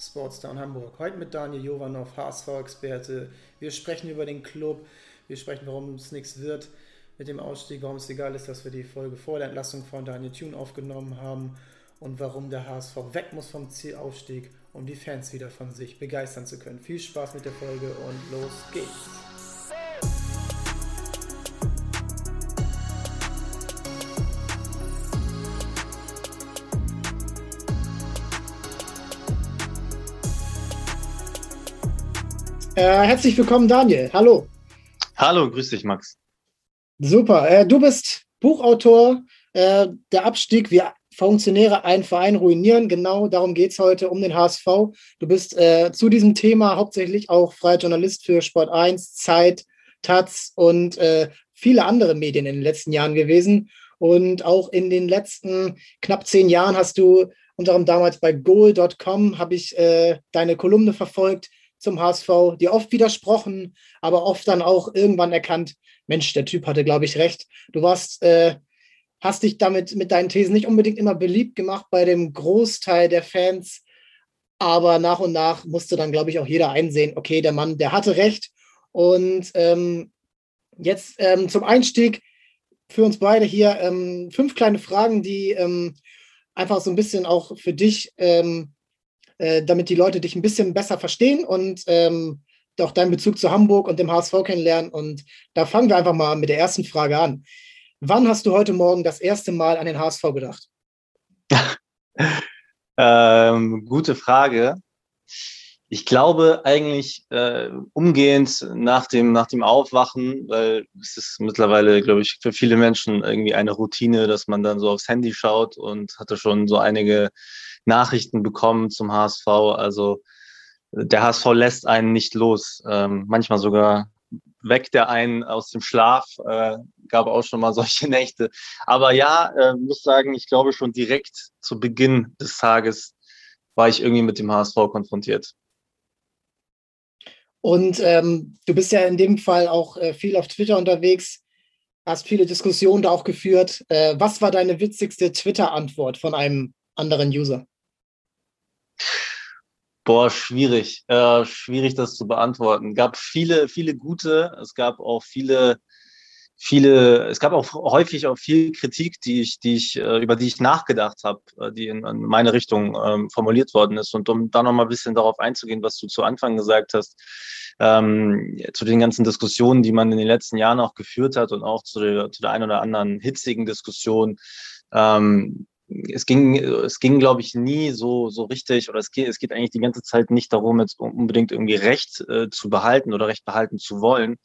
Sportstown Hamburg. Heute mit Daniel Jovanov, HSV-Experte. Wir sprechen über den Club, wir sprechen, warum es nichts wird mit dem Ausstieg, warum es egal ist, dass wir die Folge vor der Entlassung von Daniel Thune aufgenommen haben und warum der HSV weg muss vom Zielaufstieg, um die Fans wieder von sich begeistern zu können. Viel Spaß mit der Folge und los geht's! Äh, herzlich willkommen, Daniel. Hallo. Hallo, grüß dich, Max. Super. Äh, du bist Buchautor. Äh, der Abstieg, wie Funktionäre einen Verein ruinieren. Genau darum geht es heute um den HSV. Du bist äh, zu diesem Thema hauptsächlich auch freier Journalist für Sport 1, Zeit, Taz und äh, viele andere Medien in den letzten Jahren gewesen. Und auch in den letzten knapp zehn Jahren hast du unter anderem damals bei goal.com habe ich äh, deine Kolumne verfolgt zum HSV, dir oft widersprochen, aber oft dann auch irgendwann erkannt, Mensch, der Typ hatte, glaube ich, recht. Du warst, äh, hast dich damit mit deinen Thesen nicht unbedingt immer beliebt gemacht bei dem Großteil der Fans, aber nach und nach musste dann, glaube ich, auch jeder einsehen, okay, der Mann, der hatte recht. Und ähm, jetzt ähm, zum Einstieg für uns beide hier ähm, fünf kleine Fragen, die ähm, einfach so ein bisschen auch für dich ähm, äh, damit die Leute dich ein bisschen besser verstehen und ähm, auch deinen Bezug zu Hamburg und dem HSV kennenlernen. Und da fangen wir einfach mal mit der ersten Frage an. Wann hast du heute Morgen das erste Mal an den HSV gedacht? ähm, gute Frage. Ich glaube eigentlich äh, umgehend nach dem, nach dem Aufwachen, weil es ist mittlerweile, glaube ich, für viele Menschen irgendwie eine Routine, dass man dann so aufs Handy schaut und hatte schon so einige Nachrichten bekommen zum HSV. Also der HSV lässt einen nicht los. Ähm, manchmal sogar weckt er einen aus dem Schlaf. Äh, gab auch schon mal solche Nächte. Aber ja, äh, muss sagen, ich glaube schon direkt zu Beginn des Tages war ich irgendwie mit dem HSV konfrontiert. Und ähm, du bist ja in dem Fall auch äh, viel auf Twitter unterwegs, hast viele Diskussionen da auch geführt. Äh, was war deine witzigste Twitter-Antwort von einem anderen User? Boah, schwierig. Äh, schwierig, das zu beantworten. Gab viele, viele gute. Es gab auch viele, viele, es gab auch häufig auch viel Kritik, die ich, die ich, äh, über die ich nachgedacht habe, äh, die in, in meine Richtung ähm, formuliert worden ist. Und um da nochmal ein bisschen darauf einzugehen, was du zu Anfang gesagt hast, ähm, zu den ganzen Diskussionen, die man in den letzten Jahren auch geführt hat und auch zu der, zu der einen oder anderen hitzigen Diskussion. Ähm, es ging, es ging, glaube ich, nie so, so richtig, oder es geht, es geht eigentlich die ganze Zeit nicht darum, jetzt unbedingt irgendwie Recht äh, zu behalten oder Recht behalten zu wollen,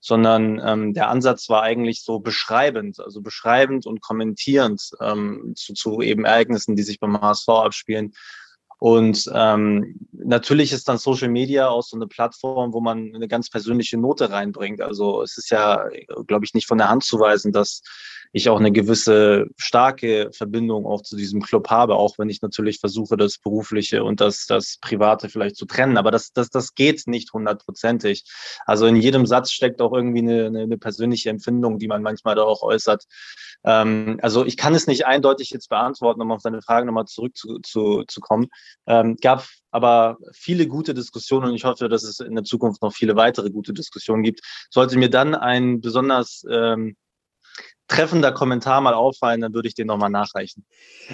sondern ähm, der Ansatz war eigentlich so beschreibend, also beschreibend und kommentierend ähm, zu, zu eben Ereignissen, die sich beim HSV abspielen. Und ähm, natürlich ist dann Social Media auch so eine Plattform, wo man eine ganz persönliche Note reinbringt. Also es ist ja, glaube ich, nicht von der Hand zu weisen, dass ich auch eine gewisse starke Verbindung auch zu diesem Club habe, auch wenn ich natürlich versuche, das Berufliche und das, das Private vielleicht zu trennen. Aber das, das, das geht nicht hundertprozentig. Also in jedem Satz steckt auch irgendwie eine, eine, persönliche Empfindung, die man manchmal da auch äußert. Ähm, also ich kann es nicht eindeutig jetzt beantworten, um auf deine Frage nochmal zurückzukommen. Zu, zu kommen. Ähm, gab aber viele gute Diskussionen und ich hoffe, dass es in der Zukunft noch viele weitere gute Diskussionen gibt. Sollte mir dann ein besonders ähm, treffender Kommentar mal auffallen, dann würde ich den nochmal nachreichen.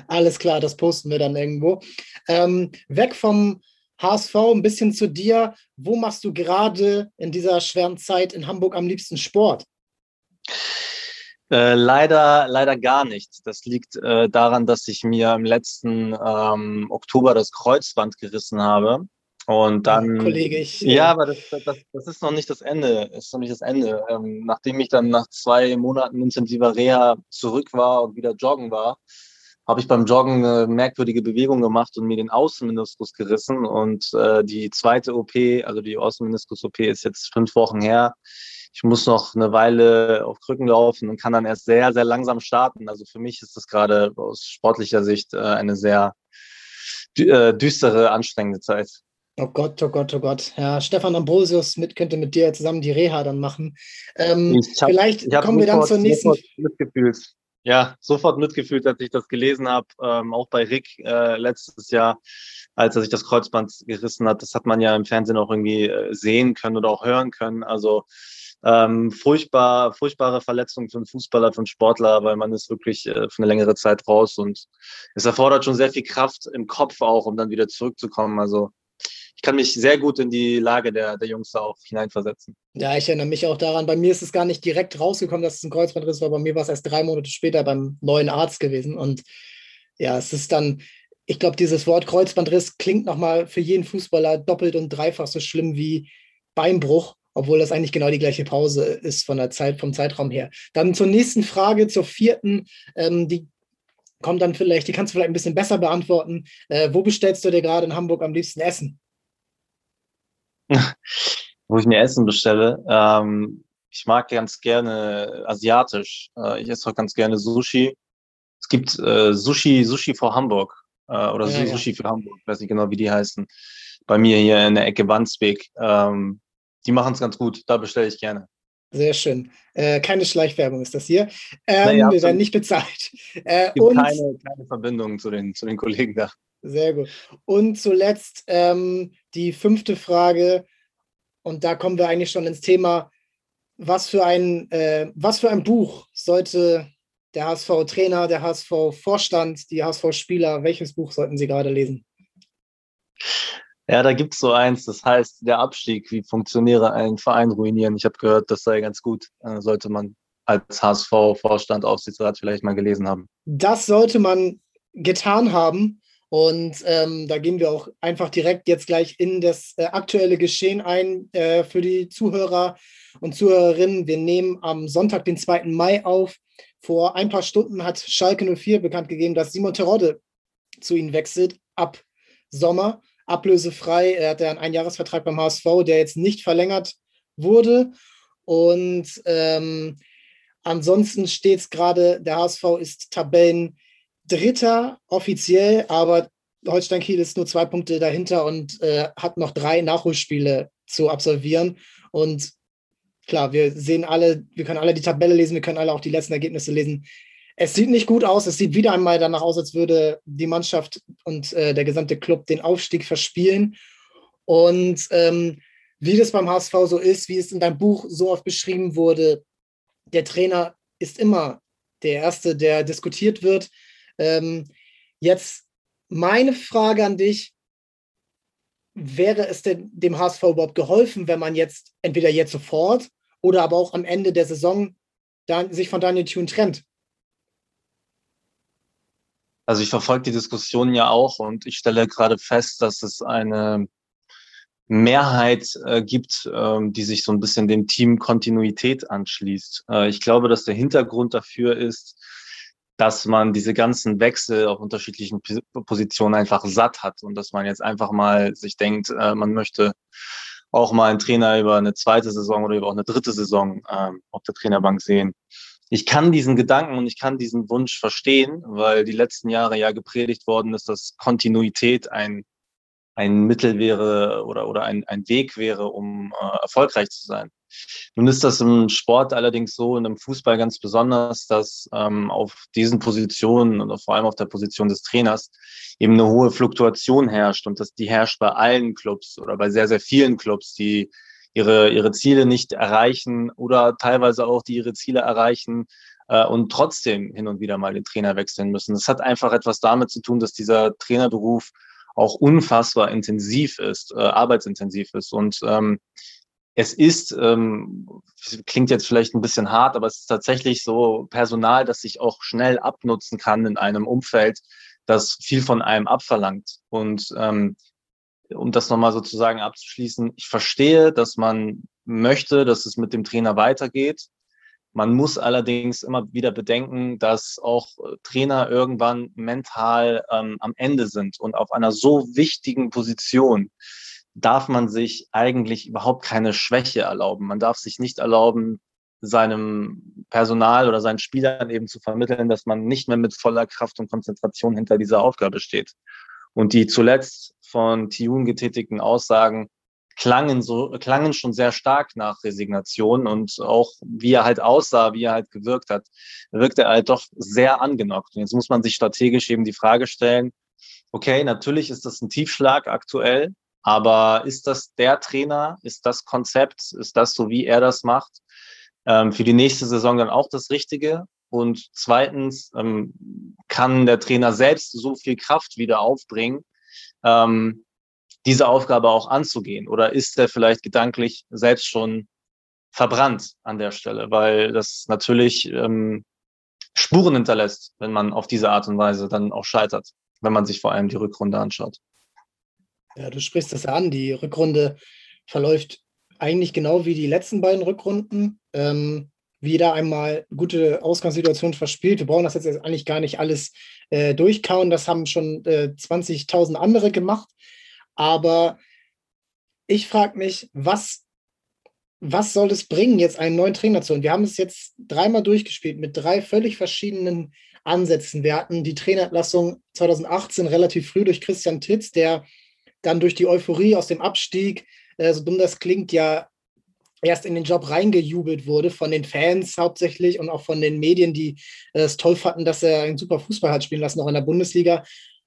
Alles klar, das posten wir dann irgendwo. Ähm, weg vom HSV, ein bisschen zu dir. Wo machst du gerade in dieser schweren Zeit in Hamburg am liebsten Sport? Äh, leider, leider gar nicht. Das liegt äh, daran, dass ich mir im letzten ähm, Oktober das Kreuzband gerissen habe. Und dann. Kollege, ich. Ja, aber das, das, das ist noch nicht das Ende. Ist noch nicht das Ende. Ähm, nachdem ich dann nach zwei Monaten intensiver Reha zurück war und wieder joggen war, habe ich beim Joggen eine merkwürdige Bewegung gemacht und mir den Außenmeniskus gerissen. Und äh, die zweite OP, also die Außenmeniskus-OP, ist jetzt fünf Wochen her. Ich muss noch eine Weile auf Krücken laufen und kann dann erst sehr, sehr langsam starten. Also für mich ist das gerade aus sportlicher Sicht äh, eine sehr äh, düstere, anstrengende Zeit. Oh Gott, oh Gott, oh Gott. Ja, Stefan Ambrosius mit, könnte mit dir zusammen die Reha dann machen. Ähm, hab, vielleicht kommen wir dann zur nächsten. Ja, sofort mitgefühlt, als ich das gelesen habe. Ähm, auch bei Rick äh, letztes Jahr, als er sich das Kreuzband gerissen hat. Das hat man ja im Fernsehen auch irgendwie äh, sehen können oder auch hören können. Also ähm, furchtbar, furchtbare Verletzung für einen Fußballer, für einen Sportler, weil man ist wirklich äh, für eine längere Zeit raus und es erfordert schon sehr viel Kraft im Kopf auch, um dann wieder zurückzukommen. Also ich kann mich sehr gut in die Lage der, der Jungs da auch hineinversetzen. Ja, ich erinnere mich auch daran. Bei mir ist es gar nicht direkt rausgekommen, dass es ein Kreuzbandriss war. Bei mir war es erst drei Monate später beim neuen Arzt gewesen. Und ja, es ist dann, ich glaube, dieses Wort Kreuzbandriss klingt nochmal für jeden Fußballer doppelt und dreifach so schlimm wie Beinbruch, obwohl das eigentlich genau die gleiche Pause ist von der Zeit, vom Zeitraum her. Dann zur nächsten Frage, zur vierten. Ähm, die kommt dann vielleicht, die kannst du vielleicht ein bisschen besser beantworten. Äh, wo bestellst du dir gerade in Hamburg am liebsten Essen? wo ich mir Essen bestelle. Ähm, ich mag ganz gerne asiatisch. Äh, ich esse auch ganz gerne Sushi. Es gibt äh, Sushi, Sushi vor Hamburg äh, oder ja, Sushi ja. für Hamburg, ich weiß nicht genau, wie die heißen. Bei mir hier in der Ecke Wandsbek. Ähm, die machen es ganz gut. Da bestelle ich gerne. Sehr schön. Äh, keine Schleichwerbung ist das hier. Ähm, naja, wir werden nicht bezahlt. Äh, und keine, keine Verbindung zu den, zu den Kollegen da. Sehr gut. Und zuletzt ähm, die fünfte Frage, und da kommen wir eigentlich schon ins Thema, was für ein, äh, was für ein Buch sollte der HSV-Trainer, der HSV-Vorstand, die HSV-Spieler, welches Buch sollten sie gerade lesen? Ja, da gibt es so eins, das heißt Der Abstieg, wie funktioniere ein Verein ruinieren. Ich habe gehört, das sei ganz gut. Äh, sollte man als HSV-Vorstand, Aufsichtsrat vielleicht mal gelesen haben. Das sollte man getan haben. Und ähm, da gehen wir auch einfach direkt jetzt gleich in das äh, aktuelle Geschehen ein äh, für die Zuhörer und Zuhörerinnen. Wir nehmen am Sonntag, den 2. Mai auf. Vor ein paar Stunden hat Schalke 04 bekannt gegeben, dass Simon Terodde zu ihnen wechselt ab Sommer, ablösefrei. Er hat ja einen Einjahresvertrag beim HSV, der jetzt nicht verlängert wurde. Und ähm, ansonsten steht es gerade, der HSV ist Tabellen Dritter offiziell, aber Holstein Kiel ist nur zwei Punkte dahinter und äh, hat noch drei Nachholspiele zu absolvieren. Und klar, wir sehen alle, wir können alle die Tabelle lesen, wir können alle auch die letzten Ergebnisse lesen. Es sieht nicht gut aus. Es sieht wieder einmal danach aus, als würde die Mannschaft und äh, der gesamte Club den Aufstieg verspielen. Und ähm, wie das beim HSV so ist, wie es in deinem Buch so oft beschrieben wurde, der Trainer ist immer der Erste, der diskutiert wird. Ähm, jetzt meine Frage an dich. Wäre es denn dem HSV überhaupt geholfen, wenn man jetzt entweder jetzt sofort oder aber auch am Ende der Saison dann, sich von Daniel Thune trennt? Also ich verfolge die Diskussion ja auch und ich stelle gerade fest, dass es eine Mehrheit äh, gibt, ähm, die sich so ein bisschen dem Team Kontinuität anschließt. Äh, ich glaube, dass der Hintergrund dafür ist, dass man diese ganzen Wechsel auf unterschiedlichen Positionen einfach satt hat und dass man jetzt einfach mal sich denkt, äh, man möchte auch mal einen Trainer über eine zweite Saison oder über auch eine dritte Saison äh, auf der Trainerbank sehen. Ich kann diesen Gedanken und ich kann diesen Wunsch verstehen, weil die letzten Jahre ja gepredigt worden ist, dass Kontinuität ein, ein Mittel wäre oder, oder ein, ein Weg wäre, um äh, erfolgreich zu sein. Nun ist das im Sport allerdings so und im Fußball ganz besonders, dass ähm, auf diesen Positionen und vor allem auf der Position des Trainers eben eine hohe Fluktuation herrscht und dass die herrscht bei allen Clubs oder bei sehr, sehr vielen Clubs, die ihre, ihre Ziele nicht erreichen oder teilweise auch die ihre Ziele erreichen äh, und trotzdem hin und wieder mal den Trainer wechseln müssen. Das hat einfach etwas damit zu tun, dass dieser Trainerberuf auch unfassbar intensiv ist, äh, arbeitsintensiv ist. Und ähm, es ist, ähm, klingt jetzt vielleicht ein bisschen hart, aber es ist tatsächlich so Personal, das sich auch schnell abnutzen kann in einem Umfeld, das viel von einem abverlangt. Und ähm, um das nochmal sozusagen abzuschließen, ich verstehe, dass man möchte, dass es mit dem Trainer weitergeht. Man muss allerdings immer wieder bedenken, dass auch Trainer irgendwann mental ähm, am Ende sind und auf einer so wichtigen Position darf man sich eigentlich überhaupt keine Schwäche erlauben. Man darf sich nicht erlauben, seinem Personal oder seinen Spielern eben zu vermitteln, dass man nicht mehr mit voller Kraft und Konzentration hinter dieser Aufgabe steht. Und die zuletzt von Tiun getätigten Aussagen klangen so, klangen schon sehr stark nach Resignation und auch wie er halt aussah, wie er halt gewirkt hat, wirkte er halt doch sehr angenockt. Und jetzt muss man sich strategisch eben die Frage stellen, okay, natürlich ist das ein Tiefschlag aktuell, aber ist das der Trainer? Ist das Konzept? Ist das so, wie er das macht? Ähm, für die nächste Saison dann auch das Richtige? Und zweitens, ähm, kann der Trainer selbst so viel Kraft wieder aufbringen, ähm, diese Aufgabe auch anzugehen? Oder ist er vielleicht gedanklich selbst schon verbrannt an der Stelle? Weil das natürlich ähm, Spuren hinterlässt, wenn man auf diese Art und Weise dann auch scheitert, wenn man sich vor allem die Rückrunde anschaut. Ja, du sprichst das an. Die Rückrunde verläuft eigentlich genau wie die letzten beiden Rückrunden. Ähm, wieder einmal gute Ausgangssituation verspielt. Wir brauchen das jetzt eigentlich gar nicht alles äh, durchkauen. Das haben schon äh, 20.000 andere gemacht. Aber ich frage mich, was, was soll es bringen, jetzt einen neuen Trainer zu holen? Wir haben es jetzt dreimal durchgespielt mit drei völlig verschiedenen Ansätzen. Wir hatten die Trainerentlassung 2018 relativ früh durch Christian Titz, der dann durch die Euphorie aus dem Abstieg, äh, so dumm das klingt, ja erst in den Job reingejubelt wurde von den Fans hauptsächlich und auch von den Medien, die äh, es toll fanden, dass er einen super Fußball hat spielen lassen, auch in der Bundesliga.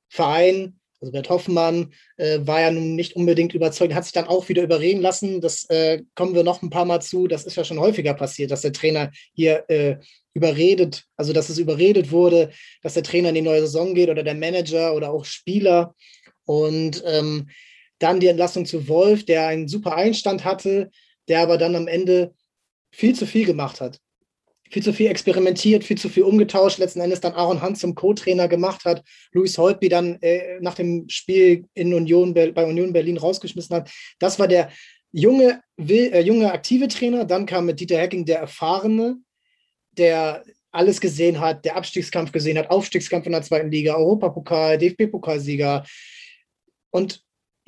Verein also Bert Hoffmann äh, war ja nun nicht unbedingt überzeugt, hat sich dann auch wieder überreden lassen. Das äh, kommen wir noch ein paar Mal zu. Das ist ja schon häufiger passiert, dass der Trainer hier äh, überredet, also dass es überredet wurde, dass der Trainer in die neue Saison geht oder der Manager oder auch Spieler. Und ähm, dann die Entlassung zu Wolf, der einen super Einstand hatte, der aber dann am Ende viel zu viel gemacht hat viel zu viel experimentiert, viel zu viel umgetauscht, letzten Endes dann Aaron Hunt zum Co-Trainer gemacht hat, Louis Holtby dann äh, nach dem Spiel in Union, bei Union Berlin rausgeschmissen hat. Das war der junge, will, äh, junge aktive Trainer. Dann kam mit Dieter Hecking der erfahrene, der alles gesehen hat, der Abstiegskampf gesehen hat, Aufstiegskampf in der zweiten Liga, Europapokal, DFB-Pokalsieger. Und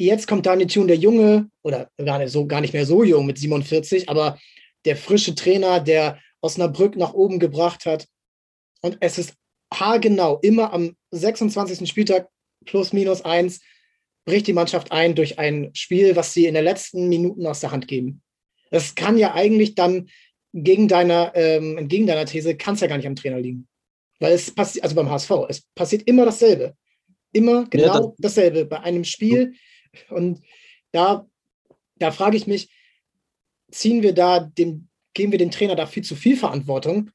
jetzt kommt Daniel Thune, der Junge, oder gar nicht, so, gar nicht mehr so jung mit 47, aber der frische Trainer, der Osnabrück nach oben gebracht hat. Und es ist haargenau, immer am 26. Spieltag plus minus eins, bricht die Mannschaft ein durch ein Spiel, was sie in den letzten Minuten aus der Hand geben. Das kann ja eigentlich dann gegen deiner, ähm, entgegen deiner These, kann es ja gar nicht am Trainer liegen. Weil es passiert, also beim HSV, es passiert immer dasselbe. Immer genau ja, das dasselbe bei einem Spiel. Und da, da frage ich mich, ziehen wir da dem geben wir dem Trainer da viel zu viel Verantwortung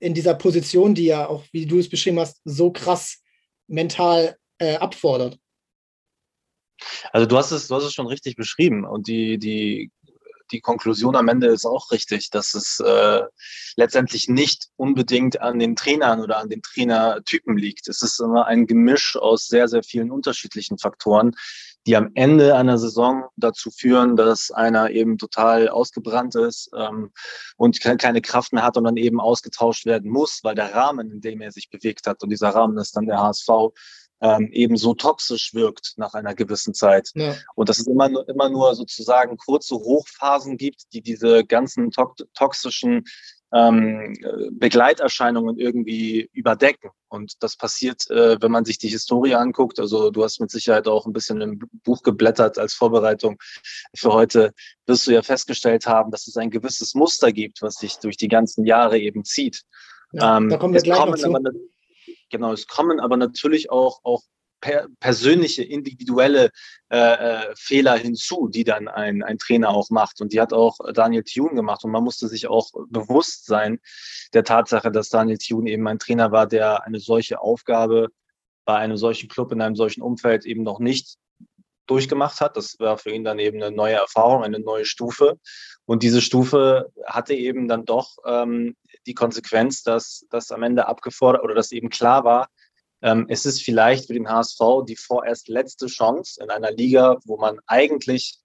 in dieser Position, die ja auch, wie du es beschrieben hast, so krass mental äh, abfordert. Also du hast es, du hast es schon richtig beschrieben und die, die, die Konklusion am Ende ist auch richtig, dass es äh, letztendlich nicht unbedingt an den Trainern oder an den Trainertypen liegt. Es ist immer ein Gemisch aus sehr, sehr vielen unterschiedlichen Faktoren, die am Ende einer Saison dazu führen, dass einer eben total ausgebrannt ist ähm, und keine Kraft mehr hat und dann eben ausgetauscht werden muss, weil der Rahmen, in dem er sich bewegt hat, und dieser Rahmen ist dann der HSV, ähm, eben so toxisch wirkt nach einer gewissen Zeit. Ja. Und dass es immer, immer nur sozusagen kurze Hochphasen gibt, die diese ganzen to toxischen ähm, Begleiterscheinungen irgendwie überdecken. Und das passiert, äh, wenn man sich die Historie anguckt. Also du hast mit Sicherheit auch ein bisschen im Buch geblättert als Vorbereitung für heute, wirst du ja festgestellt haben, dass es ein gewisses Muster gibt, was sich durch die ganzen Jahre eben zieht. Ja, ähm, da kommen wir gleich noch zu. Aber, genau, es kommen aber natürlich auch, auch per persönliche, individuelle äh, äh, Fehler hinzu, die dann ein, ein Trainer auch macht. Und die hat auch Daniel Thune gemacht. Und man musste sich auch bewusst sein der Tatsache, dass Daniel Thune eben ein Trainer war, der eine solche Aufgabe bei einem solchen Club in einem solchen Umfeld eben noch nicht durchgemacht hat. Das war für ihn dann eben eine neue Erfahrung, eine neue Stufe. Und diese Stufe hatte eben dann doch ähm, die Konsequenz, dass das am Ende abgefordert oder dass eben klar war, ähm, es ist vielleicht für den HSV die vorerst letzte Chance in einer Liga, wo man eigentlich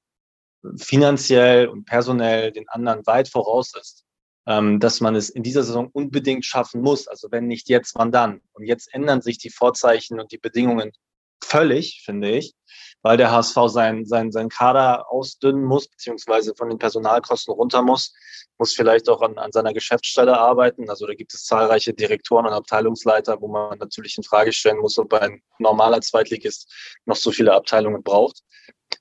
finanziell und personell den anderen weit voraus ist, ähm, dass man es in dieser Saison unbedingt schaffen muss. Also wenn nicht jetzt, wann dann? Und jetzt ändern sich die Vorzeichen und die Bedingungen völlig, finde ich weil der HSV sein, sein, sein Kader ausdünnen muss, beziehungsweise von den Personalkosten runter muss, muss vielleicht auch an, an seiner Geschäftsstelle arbeiten. Also da gibt es zahlreiche Direktoren und Abteilungsleiter, wo man natürlich in Frage stellen muss, ob ein normaler Zweitligist noch so viele Abteilungen braucht.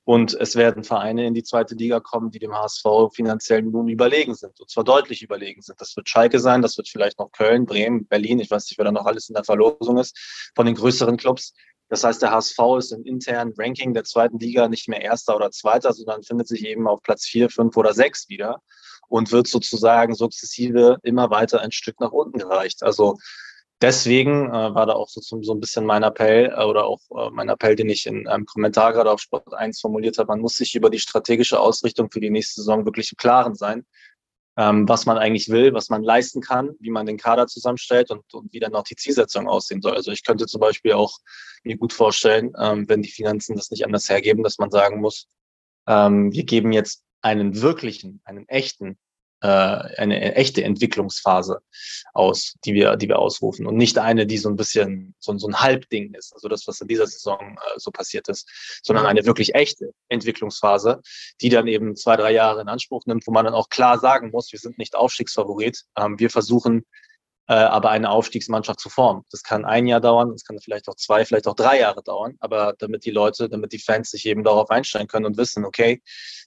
Und es werden Vereine in die zweite Liga kommen, die dem HSV finanziell nun überlegen sind. Und zwar deutlich überlegen sind. Das wird Schalke sein, das wird vielleicht noch Köln, Bremen, Berlin. Ich weiß nicht, wer da noch alles in der Verlosung ist von den größeren Clubs. Das heißt, der HSV ist im internen Ranking der zweiten Liga nicht mehr erster oder zweiter, sondern findet sich eben auf Platz vier, fünf oder sechs wieder und wird sozusagen sukzessive immer weiter ein Stück nach unten gereicht. Also deswegen äh, war da auch so, so ein bisschen mein Appell äh, oder auch äh, mein Appell, den ich in einem Kommentar gerade auf Sport 1 formuliert habe. Man muss sich über die strategische Ausrichtung für die nächste Saison wirklich im Klaren sein, ähm, was man eigentlich will, was man leisten kann, wie man den Kader zusammenstellt und, und wie dann auch die Zielsetzung aussehen soll. Also ich könnte zum Beispiel auch mir gut vorstellen, ähm, wenn die Finanzen das nicht anders hergeben, dass man sagen muss, ähm, wir geben jetzt einen wirklichen, einen echten äh, eine echte Entwicklungsphase aus, die wir, die wir ausrufen. Und nicht eine, die so ein bisschen so, so ein Halbding ist, also das, was in dieser Saison äh, so passiert ist, sondern eine wirklich echte Entwicklungsphase, die dann eben zwei, drei Jahre in Anspruch nimmt, wo man dann auch klar sagen muss, wir sind nicht Aufstiegsfavorit, ähm, wir versuchen aber eine Aufstiegsmannschaft zu formen. Das kann ein Jahr dauern, das kann vielleicht auch zwei, vielleicht auch drei Jahre dauern, aber damit die Leute, damit die Fans sich eben darauf einstellen können und wissen, okay,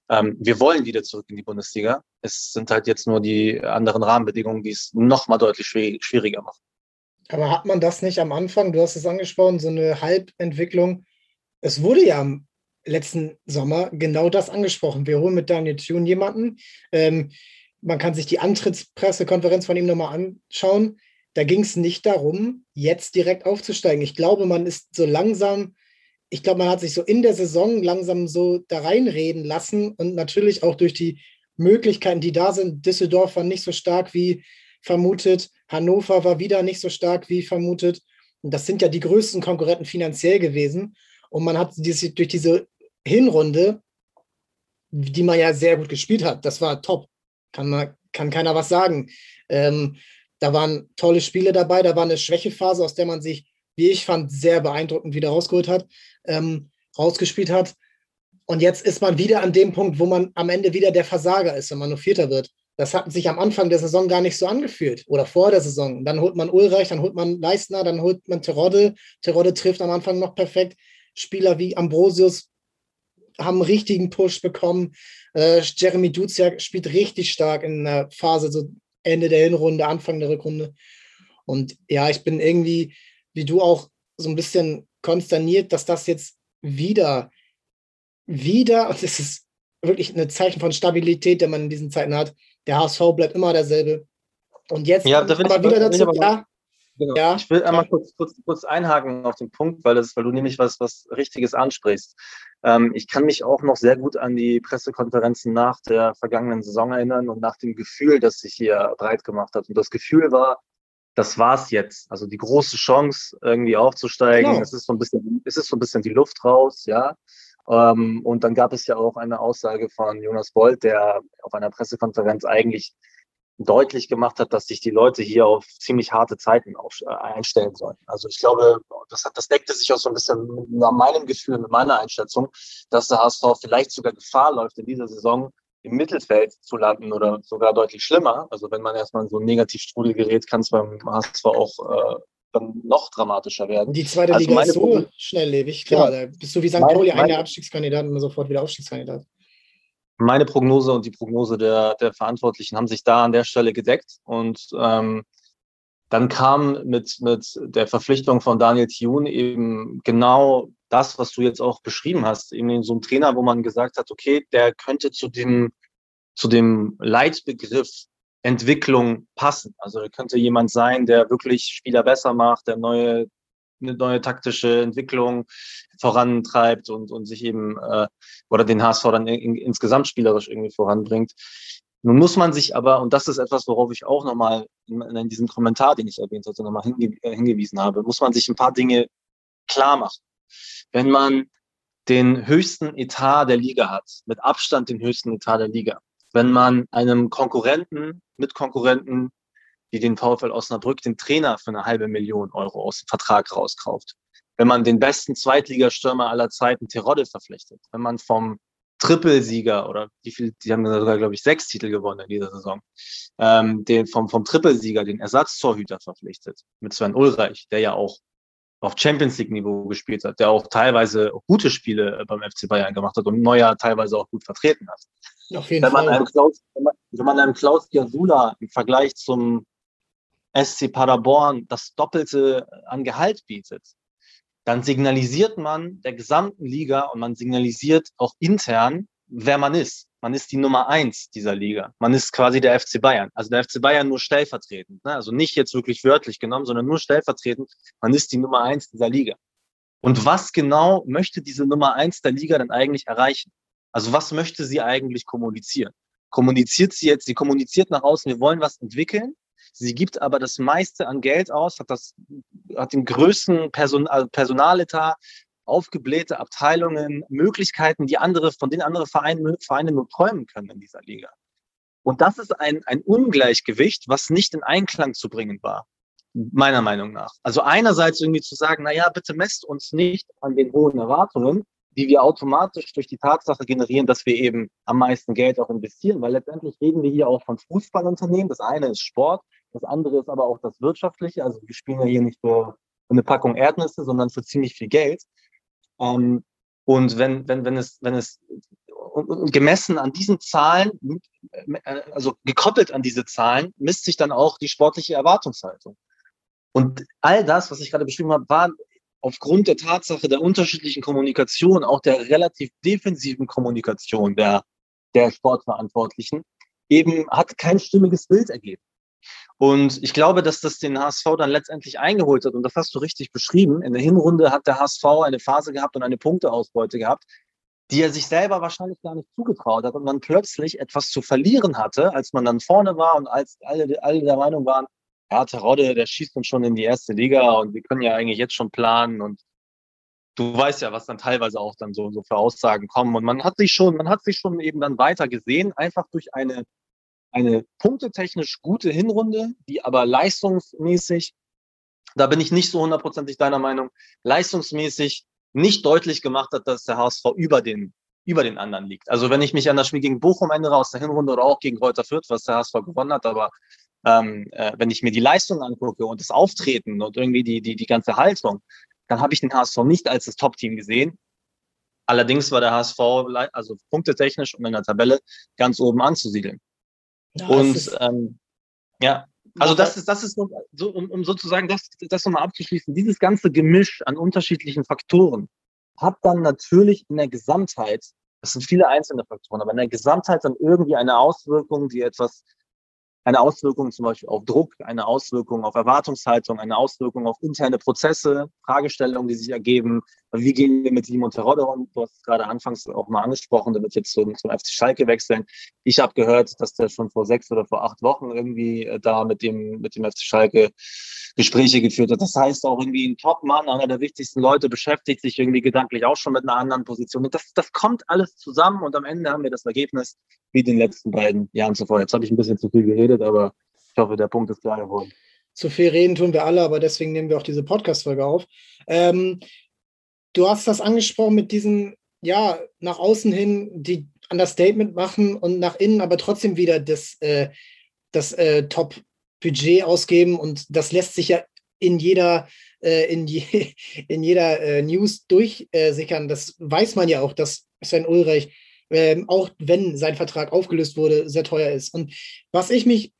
ähm, wir wollen wieder zurück in die Bundesliga. Es sind halt jetzt nur die anderen Rahmenbedingungen, die es nochmal deutlich schwieriger machen. Aber hat man das nicht am Anfang, du hast es angesprochen, so eine Halbentwicklung? Es wurde ja im letzten Sommer genau das angesprochen. Wir holen mit Daniel Thune jemanden. Ähm, man kann sich die Antrittspressekonferenz von ihm nochmal anschauen. Da ging es nicht darum, jetzt direkt aufzusteigen. Ich glaube, man ist so langsam ich glaube, man hat sich so in der Saison langsam so da reinreden lassen und natürlich auch durch die Möglichkeiten, die da sind. Düsseldorf war nicht so stark wie vermutet. Hannover war wieder nicht so stark wie vermutet. Und das sind ja die größten Konkurrenten finanziell gewesen. Und man hat diese, durch diese Hinrunde, die man ja sehr gut gespielt hat, das war top. Kann, man, kann keiner was sagen. Ähm, da waren tolle Spiele dabei, da war eine Schwächephase, aus der man sich wie ich fand, sehr beeindruckend wieder rausgeholt hat, ähm, rausgespielt hat. Und jetzt ist man wieder an dem Punkt, wo man am Ende wieder der Versager ist, wenn man nur Vierter wird. Das hat sich am Anfang der Saison gar nicht so angefühlt oder vor der Saison. Dann holt man Ulreich, dann holt man Leistner, dann holt man Terodde. Terodde trifft am Anfang noch perfekt. Spieler wie Ambrosius haben einen richtigen Push bekommen. Äh, Jeremy Duziak spielt richtig stark in der Phase, so Ende der Hinrunde, Anfang der Rückrunde. Und ja, ich bin irgendwie wie du auch so ein bisschen konsterniert, dass das jetzt wieder, wieder, und es ist wirklich ein Zeichen von Stabilität, der man in diesen Zeiten hat. Der HSV bleibt immer derselbe. Und jetzt ja, da aber wieder dazu, ja, Genau. Ja, ich will einmal kurz, kurz, kurz einhaken auf den Punkt, weil, das, weil du nämlich was, was Richtiges ansprichst. Ähm, ich kann mich auch noch sehr gut an die Pressekonferenzen nach der vergangenen Saison erinnern und nach dem Gefühl, das sich hier breit gemacht hat. Und das Gefühl war, das war's jetzt. Also die große Chance, irgendwie aufzusteigen. Genau. Es ist so ein bisschen, es ist so ein bisschen die Luft raus, ja. Ähm, und dann gab es ja auch eine Aussage von Jonas Bold, der auf einer Pressekonferenz eigentlich deutlich gemacht hat, dass sich die Leute hier auf ziemlich harte Zeiten auf, äh, einstellen sollen. Also ich glaube, das, hat, das deckte sich auch so ein bisschen nach meinem Gefühl, mit meiner Einschätzung, dass der HSV vielleicht sogar Gefahr läuft in dieser Saison, im Mittelfeld zu landen oder sogar deutlich schlimmer. Also wenn man erstmal in so einen Negativstrudel gerät, kann es beim HSV auch äh, dann noch dramatischer werden. Die zweite also Liga ist so Pro schnelllebig, klar. Ja, da bist du wie St. Pauli ein Abstiegskandidat und sofort wieder Aufstiegskandidat. Meine Prognose und die Prognose der, der Verantwortlichen haben sich da an der Stelle gedeckt und ähm, dann kam mit, mit der Verpflichtung von Daniel Thune eben genau das, was du jetzt auch beschrieben hast, eben so ein Trainer, wo man gesagt hat, okay, der könnte zu dem, zu dem Leitbegriff Entwicklung passen. Also er könnte jemand sein, der wirklich Spieler besser macht, der neue, eine neue taktische Entwicklung vorantreibt und, und sich eben äh, oder den HSV dann in, in, insgesamt spielerisch irgendwie voranbringt. Nun muss man sich aber, und das ist etwas, worauf ich auch nochmal in, in diesem Kommentar, den ich erwähnt hatte, nochmal hinge äh, hingewiesen habe, muss man sich ein paar Dinge klar machen wenn man den höchsten Etat der Liga hat, mit Abstand den höchsten Etat der Liga, wenn man einem Konkurrenten, Mitkonkurrenten, wie den VfL Osnabrück, den Trainer für eine halbe Million Euro aus dem Vertrag rauskauft, wenn man den besten Zweitligastürmer aller Zeiten Terodde verpflichtet, wenn man vom Trippelsieger oder wie viel, die haben sogar, glaube ich, sechs Titel gewonnen in dieser Saison, ähm, den vom, vom Trippelsieger den Ersatztorhüter verpflichtet mit Sven Ulreich, der ja auch auf Champions League Niveau gespielt hat, der auch teilweise gute Spiele beim FC Bayern gemacht hat und Neuer teilweise auch gut vertreten hat. Auf jeden wenn man Fall. Einem Klaus, wenn, man, wenn man einem Klaus Giasula im Vergleich zum SC Paderborn das Doppelte an Gehalt bietet, dann signalisiert man der gesamten Liga und man signalisiert auch intern, wer man ist. Man ist die Nummer eins dieser Liga. Man ist quasi der FC Bayern. Also der FC Bayern nur stellvertretend. Ne? Also nicht jetzt wirklich wörtlich genommen, sondern nur stellvertretend. Man ist die Nummer eins dieser Liga. Und was genau möchte diese Nummer eins der Liga dann eigentlich erreichen? Also was möchte sie eigentlich kommunizieren? Kommuniziert sie jetzt, sie kommuniziert nach außen, wir wollen was entwickeln, Sie gibt aber das meiste an Geld aus, hat, das, hat den größten Person, also Personaletat, aufgeblähte Abteilungen, Möglichkeiten, die andere, von denen andere Vereine, Vereine nur träumen können in dieser Liga. Und das ist ein, ein Ungleichgewicht, was nicht in Einklang zu bringen war, meiner Meinung nach. Also einerseits irgendwie zu sagen, na ja, bitte messt uns nicht an den hohen Erwartungen, die wir automatisch durch die Tatsache generieren, dass wir eben am meisten Geld auch investieren, weil letztendlich reden wir hier auch von Fußballunternehmen. Das eine ist Sport, das andere ist aber auch das Wirtschaftliche. Also wir spielen ja hier nicht für eine Packung Erdnüsse, sondern für ziemlich viel Geld. Ähm, und wenn, wenn, wenn es, wenn es gemessen an diesen Zahlen, also gekoppelt an diese Zahlen, misst sich dann auch die sportliche Erwartungshaltung. Und all das, was ich gerade beschrieben habe, war aufgrund der Tatsache der unterschiedlichen Kommunikation, auch der relativ defensiven Kommunikation der, der Sportverantwortlichen, eben hat kein stimmiges Bild ergeben. Und ich glaube, dass das den HSV dann letztendlich eingeholt hat. Und das hast du richtig beschrieben. In der Hinrunde hat der HSV eine Phase gehabt und eine Punkteausbeute gehabt, die er sich selber wahrscheinlich gar nicht zugetraut hat und man plötzlich etwas zu verlieren hatte, als man dann vorne war und als alle, alle der Meinung waren, ja, Terodde, der schießt uns schon in die erste Liga und wir können ja eigentlich jetzt schon planen und du weißt ja, was dann teilweise auch dann so, so für Aussagen kommen und man hat sich schon, man hat sich schon eben dann weiter gesehen, einfach durch eine eine punktetechnisch gute Hinrunde, die aber leistungsmäßig, da bin ich nicht so hundertprozentig deiner Meinung, leistungsmäßig nicht deutlich gemacht hat, dass der HSV über den, über den anderen liegt. Also wenn ich mich an das Spiel gegen Bochum ändere aus der Hinrunde oder auch gegen Reuter Fürth, was der HSV gewonnen hat, aber ähm, äh, wenn ich mir die Leistung angucke und das Auftreten und irgendwie die, die, die ganze Haltung, dann habe ich den HSV nicht als das Top-Team gesehen. Allerdings war der HSV, also punktetechnisch und in der Tabelle, ganz oben anzusiedeln. Ja, und ähm, ja, also das ist, das ist so, um, um sozusagen das, das nochmal abzuschließen, dieses ganze Gemisch an unterschiedlichen Faktoren hat dann natürlich in der Gesamtheit, das sind viele einzelne Faktoren, aber in der Gesamtheit dann irgendwie eine Auswirkung, die etwas eine Auswirkung zum Beispiel auf Druck, eine Auswirkung auf Erwartungshaltung, eine Auswirkung auf interne Prozesse, Fragestellungen, die sich ergeben. Wie gehen wir mit Simon Terodde um? Du hast es gerade anfangs auch mal angesprochen, wird jetzt zum, zum FC Schalke wechseln. Ich habe gehört, dass der schon vor sechs oder vor acht Wochen irgendwie äh, da mit dem, mit dem FC Schalke Gespräche geführt hat. Das heißt auch irgendwie ein Top-Mann, einer der wichtigsten Leute, beschäftigt sich irgendwie gedanklich auch schon mit einer anderen Position. Und das, das kommt alles zusammen und am Ende haben wir das Ergebnis wie den letzten beiden Jahren zuvor. Jetzt habe ich ein bisschen zu viel geredet, aber ich hoffe, der Punkt ist klar geworden. Zu viel reden tun wir alle, aber deswegen nehmen wir auch diese Podcast-Folge auf. Ähm, du hast das angesprochen mit diesem, ja, nach außen hin die Understatement machen und nach innen aber trotzdem wieder das, äh, das äh, Top-Budget ausgeben und das lässt sich ja in jeder, äh, in, je, in jeder äh, News durchsickern. das weiß man ja auch, dass Sven Ulreich ähm, auch wenn sein Vertrag aufgelöst wurde, sehr teuer ist. Und was ich mich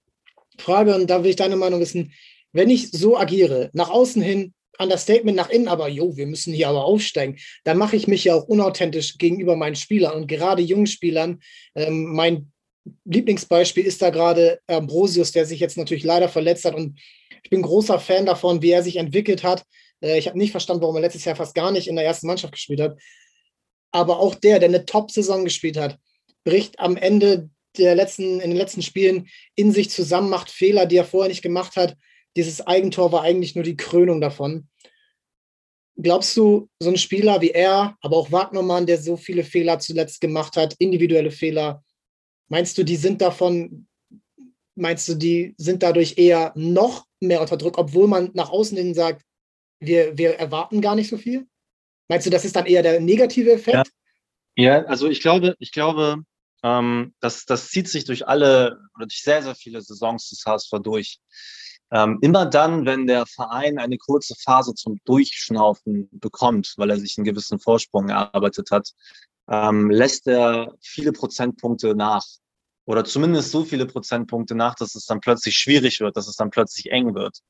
frage, und da will ich deine Meinung wissen, wenn ich so agiere, nach außen hin, an das Statement nach innen, aber jo, wir müssen hier aber aufsteigen, dann mache ich mich ja auch unauthentisch gegenüber meinen Spielern und gerade jungen Spielern. Ähm, mein Lieblingsbeispiel ist da gerade Ambrosius, der sich jetzt natürlich leider verletzt hat und ich bin großer Fan davon, wie er sich entwickelt hat. Äh, ich habe nicht verstanden, warum er letztes Jahr fast gar nicht in der ersten Mannschaft gespielt hat aber auch der, der eine Top-Saison gespielt hat, bricht am Ende der letzten, in den letzten Spielen in sich zusammen, macht Fehler, die er vorher nicht gemacht hat. Dieses Eigentor war eigentlich nur die Krönung davon. Glaubst du, so ein Spieler wie er, aber auch Wagnermann, der so viele Fehler zuletzt gemacht hat, individuelle Fehler, meinst du, die sind davon, meinst du, die sind dadurch eher noch mehr unter Druck, obwohl man nach außen hin sagt, wir, wir erwarten gar nicht so viel? Meinst du, das ist dann eher der negative Effekt? Ja, ja also ich glaube, ich glaube, ähm, das, das zieht sich durch alle oder durch sehr, sehr viele Saisons des HSV durch. Ähm, immer dann, wenn der Verein eine kurze Phase zum Durchschnaufen bekommt, weil er sich einen gewissen Vorsprung erarbeitet hat, ähm, lässt er viele Prozentpunkte nach. Oder zumindest so viele Prozentpunkte nach, dass es dann plötzlich schwierig wird, dass es dann plötzlich eng wird.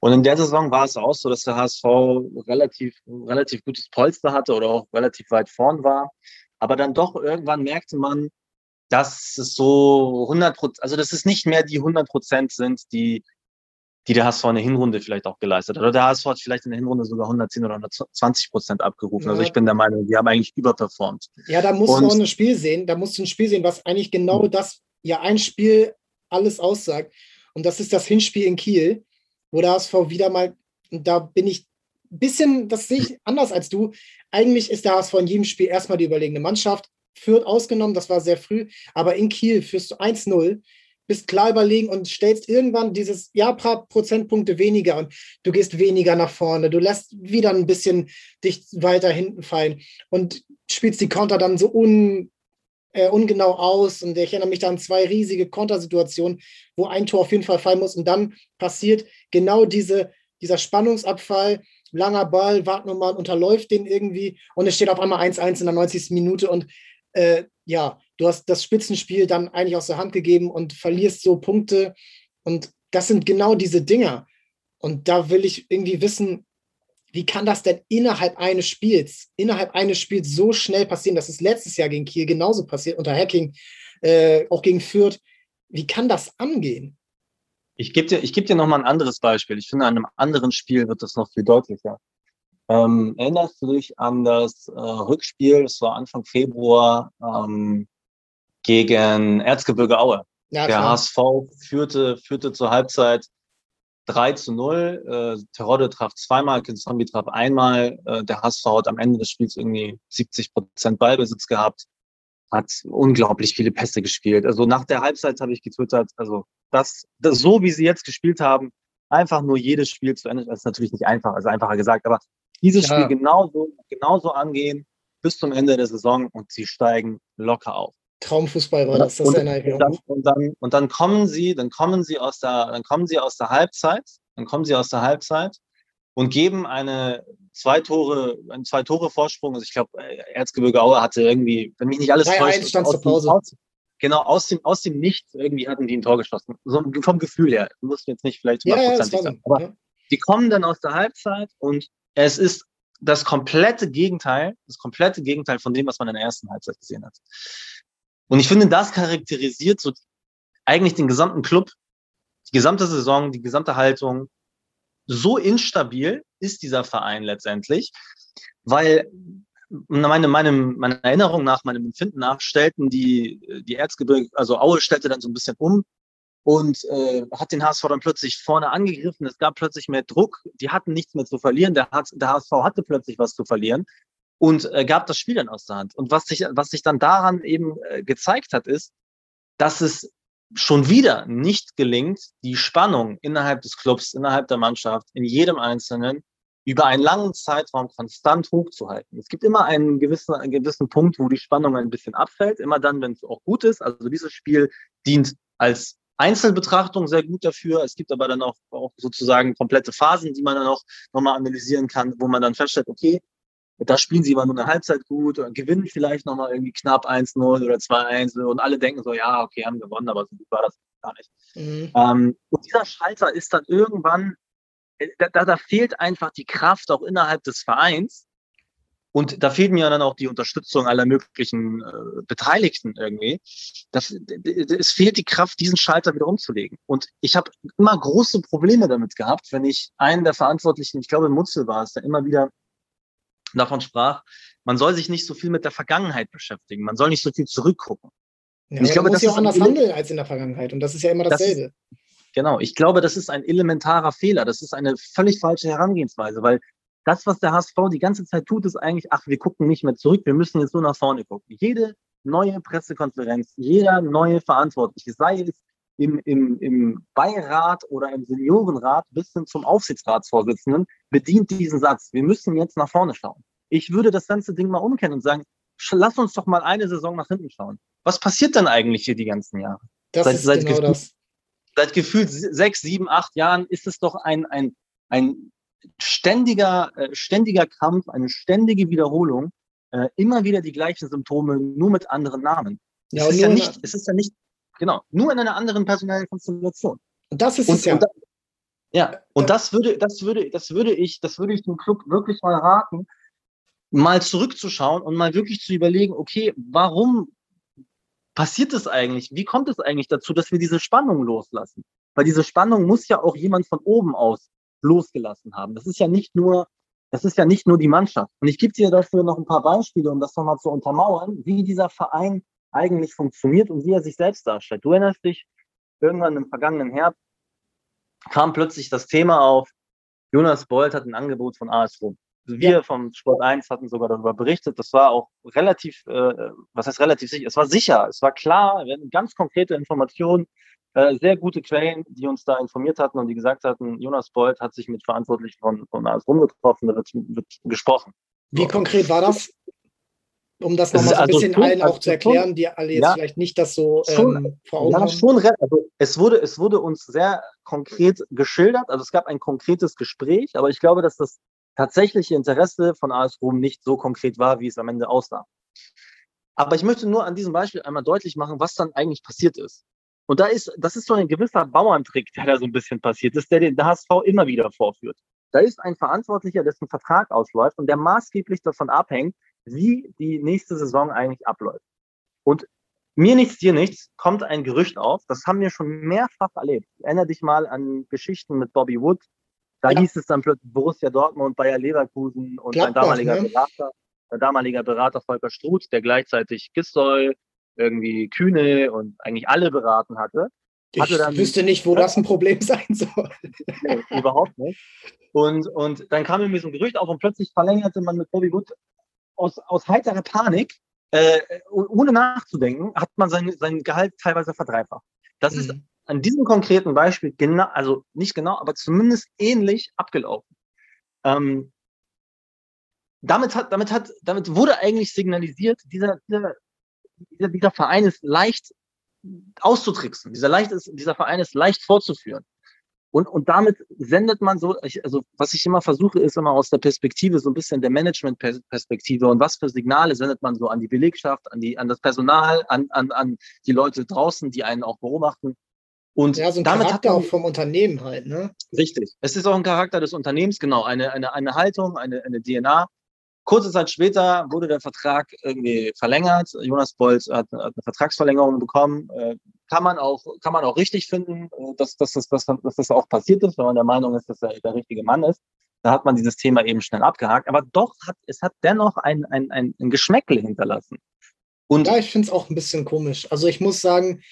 Und in der Saison war es auch so, dass der HSV relativ, relativ gutes Polster hatte oder auch relativ weit vorn war. Aber dann doch irgendwann merkte man, dass es so 100 Prozent, also dass es nicht mehr die 100 Prozent sind, die, die der HSV in der Hinrunde vielleicht auch geleistet hat. Oder der HSV hat vielleicht in der Hinrunde sogar 110 oder 120 Prozent abgerufen. Ja. Also ich bin der Meinung, die haben eigentlich überperformt. Ja, da musst Und, du auch ein Spiel sehen. Da musst du ein Spiel sehen, was eigentlich genau mhm. das, ja, ein Spiel alles aussagt. Und das ist das Hinspiel in Kiel, wo der HSV wieder mal, da bin ich ein bisschen, das sehe ich anders als du. Eigentlich ist der HSV in jedem Spiel erstmal die überlegene Mannschaft. Führt ausgenommen, das war sehr früh, aber in Kiel führst du 1-0 bist klar überlegen und stellst irgendwann dieses, ja, paar Prozentpunkte weniger und du gehst weniger nach vorne, du lässt wieder ein bisschen dich weiter hinten fallen und spielst die Konter dann so un, äh, ungenau aus und ich erinnere mich da an zwei riesige Kontersituationen, wo ein Tor auf jeden Fall fallen muss und dann passiert genau diese, dieser Spannungsabfall, langer Ball, Wagnumann unterläuft den irgendwie und es steht auf einmal 1-1 in der 90. Minute und äh, ja, du hast das Spitzenspiel dann eigentlich aus der Hand gegeben und verlierst so Punkte. Und das sind genau diese Dinger. Und da will ich irgendwie wissen, wie kann das denn innerhalb eines Spiels, innerhalb eines Spiels so schnell passieren? Das ist letztes Jahr gegen Kiel genauso passiert, unter Hacking, äh, auch gegen Fürth. Wie kann das angehen? Ich gebe dir, ich geb dir nochmal ein anderes Beispiel. Ich finde, an einem anderen Spiel wird das noch viel deutlicher. Ähm, erinnerst du dich an das äh, Rückspiel? Das war Anfang Februar ähm, gegen Erzgebirge Aue. Ja, der HSV führte, führte zur Halbzeit 3 zu 0. Äh, Terodde traf zweimal, Kinzombie traf einmal. Äh, der HSV hat am Ende des Spiels irgendwie 70 Prozent Ballbesitz gehabt, hat unglaublich viele Pässe gespielt. Also nach der Halbzeit habe ich getwittert, also das, das so wie sie jetzt gespielt haben, einfach nur jedes Spiel zu Ende, das ist natürlich nicht einfach, also einfacher gesagt, aber dieses ja. Spiel genauso, genauso angehen bis zum Ende der Saison und sie steigen locker auf. Traumfußball war das, das und, und, dann, und, dann, und dann kommen sie, dann kommen sie aus der, dann kommen sie aus der Halbzeit, dann kommen sie aus der Halbzeit und geben eine zwei Tore, einen zwei Tore Vorsprung. Also ich glaube, Erzgebirge Aue hatte irgendwie, wenn mich nicht alles täuscht, stand zur Pause. Aus, genau aus dem aus dem Nichts irgendwie hatten die ein Tor geschossen. So vom Gefühl her, muss jetzt nicht vielleicht hundertprozentig ja, ja, sein, aber ja. die kommen dann aus der Halbzeit und es ist das komplette Gegenteil, das komplette Gegenteil von dem, was man in der ersten Halbzeit gesehen hat. Und ich finde, das charakterisiert so eigentlich den gesamten Club, die gesamte Saison, die gesamte Haltung. So instabil ist dieser Verein letztendlich, weil meine, meine, meiner Erinnerung nach, meinem Empfinden nach, stellten die, die Erzgebirge, also Aue stellte dann so ein bisschen um und äh, hat den HSV dann plötzlich vorne angegriffen. Es gab plötzlich mehr Druck. Die hatten nichts mehr zu verlieren. Der, der HSV hatte plötzlich was zu verlieren und äh, gab das Spiel dann aus der Hand. Und was sich, was sich dann daran eben äh, gezeigt hat, ist, dass es schon wieder nicht gelingt, die Spannung innerhalb des Clubs, innerhalb der Mannschaft, in jedem Einzelnen über einen langen Zeitraum konstant hochzuhalten. Es gibt immer einen gewissen, einen gewissen Punkt, wo die Spannung ein bisschen abfällt, immer dann, wenn es auch gut ist. Also dieses Spiel dient als Einzelbetrachtung sehr gut dafür. Es gibt aber dann auch, auch sozusagen komplette Phasen, die man dann auch nochmal analysieren kann, wo man dann feststellt, okay, da spielen sie immer nur eine Halbzeit gut oder gewinnen vielleicht nochmal irgendwie knapp 1-0 oder 2-1 und alle denken so, ja, okay, haben gewonnen, aber so gut war das gar nicht. Mhm. Ähm, und dieser Schalter ist dann irgendwann, äh, da, da fehlt einfach die Kraft auch innerhalb des Vereins. Und da fehlt mir dann auch die Unterstützung aller möglichen äh, Beteiligten irgendwie. Das, es fehlt die Kraft, diesen Schalter wieder umzulegen. Und ich habe immer große Probleme damit gehabt, wenn ich einen der Verantwortlichen, ich glaube Mutzel war es, der immer wieder davon sprach, man soll sich nicht so viel mit der Vergangenheit beschäftigen, man soll nicht so viel zurückgucken. Ja, ich glaube, muss ja auch anders handeln als in der Vergangenheit und das ist ja immer dasselbe. Das genau, ich glaube, das ist ein elementarer Fehler, das ist eine völlig falsche Herangehensweise, weil das, was der HSV die ganze Zeit tut, ist eigentlich, ach, wir gucken nicht mehr zurück, wir müssen jetzt nur nach vorne gucken. Jede neue Pressekonferenz, jeder neue Verantwortliche, sei es im, im, im Beirat oder im Seniorenrat bis hin zum Aufsichtsratsvorsitzenden bedient diesen Satz. Wir müssen jetzt nach vorne schauen. Ich würde das ganze Ding mal umkennen und sagen, lass uns doch mal eine Saison nach hinten schauen. Was passiert denn eigentlich hier die ganzen Jahre? Das seit, ist seit genau das. seit gefühlt sechs, sieben, acht Jahren ist es doch ein, ein, ein ständiger, äh, ständiger Kampf, eine ständige Wiederholung, äh, immer wieder die gleichen Symptome, nur mit anderen Namen. Ja, es, ist ja nicht, es ist ja nicht, genau, nur in einer anderen personellen Konstellation. Und das ist und, es ja. Und da, ja, und das würde, das würde, das würde ich, das würde ich dem Club wirklich mal raten, mal zurückzuschauen und mal wirklich zu überlegen, okay, warum passiert es eigentlich? Wie kommt es eigentlich dazu, dass wir diese Spannung loslassen? Weil diese Spannung muss ja auch jemand von oben aus losgelassen haben. Das ist ja nicht nur, das ist ja nicht nur die Mannschaft. Und ich gebe dir dafür noch ein paar Beispiele, um das nochmal zu untermauern, wie dieser Verein eigentlich funktioniert und wie er sich selbst darstellt. Du erinnerst dich, irgendwann im vergangenen Herbst kam plötzlich das Thema auf, Jonas Bolt hat ein Angebot von AS Rom. Wir ja. vom Sport 1 hatten sogar darüber berichtet. Das war auch relativ, äh, was heißt relativ sicher? Es war sicher, es war klar, wir hatten ganz konkrete Informationen, äh, sehr gute Quellen, die uns da informiert hatten und die gesagt hatten, Jonas Bolt hat sich mit Verantwortlichen von, von AS Rom getroffen, da wird, wird gesprochen. Wie konkret war das? Um das nochmal so ein also bisschen schon, allen auch also zu erklären, die alle jetzt ja, vielleicht nicht das so ähm, vor Augen ja, haben. Schon, also es wurde, es wurde uns sehr konkret geschildert, also es gab ein konkretes Gespräch, aber ich glaube, dass das tatsächliche Interesse von AS Rom nicht so konkret war, wie es am Ende aussah. Aber ich möchte nur an diesem Beispiel einmal deutlich machen, was dann eigentlich passiert ist. Und da ist, das ist so ein gewisser Bauerntrick, der da so ein bisschen passiert ist, der den HSV immer wieder vorführt. Da ist ein Verantwortlicher, dessen Vertrag ausläuft und der maßgeblich davon abhängt, wie die nächste Saison eigentlich abläuft. Und mir nichts, dir nichts, kommt ein Gerücht auf. Das haben wir schon mehrfach erlebt. Erinner dich mal an Geschichten mit Bobby Wood, da ja. hieß es dann plötzlich Borussia Dortmund, Bayer Leverkusen und Gladbach, ein damaliger ne? Berater, der damaliger Berater Volker Struth, der gleichzeitig Gistol, irgendwie Kühne und eigentlich alle beraten hatte. hatte ich dann, wüsste nicht, wo das ein Problem sein soll. Nee, überhaupt nicht. Und, und dann kam mir so ein Gerücht auf und plötzlich verlängerte man mit Bobby Wood aus, aus heiterer Panik, äh, ohne nachzudenken, hat man sein, sein Gehalt teilweise verdreifacht. Das mhm. ist an diesem konkreten Beispiel genau, also nicht genau, aber zumindest ähnlich abgelaufen. Ähm, damit hat, damit hat, damit wurde eigentlich signalisiert, dieser, dieser, dieser, dieser Verein ist leicht auszutricksen. Dieser, leicht ist, dieser Verein ist leicht vorzuführen. Und, und damit sendet man so, also was ich immer versuche, ist immer aus der Perspektive, so ein bisschen der Management-Perspektive und was für Signale sendet man so an die Belegschaft, an, die, an das Personal, an, an, an die Leute draußen, die einen auch beobachten. Und ja, so ein damit Charakter auch vom Unternehmen halt, ne? Richtig. Es ist auch ein Charakter des Unternehmens, genau. Eine, eine, eine Haltung, eine, eine DNA. Kurze Zeit später wurde der Vertrag irgendwie verlängert. Jonas Bolt hat, hat eine Vertragsverlängerung bekommen. Kann man auch, kann man auch richtig finden, äh, dass, dass, dass, dass, dass das auch passiert ist, wenn man der Meinung ist, dass er der richtige Mann ist. Da hat man dieses Thema eben schnell abgehakt. Aber doch hat es hat dennoch ein, ein, ein, ein Geschmäckle hinterlassen. Und ja, ich finde es auch ein bisschen komisch. Also ich muss sagen,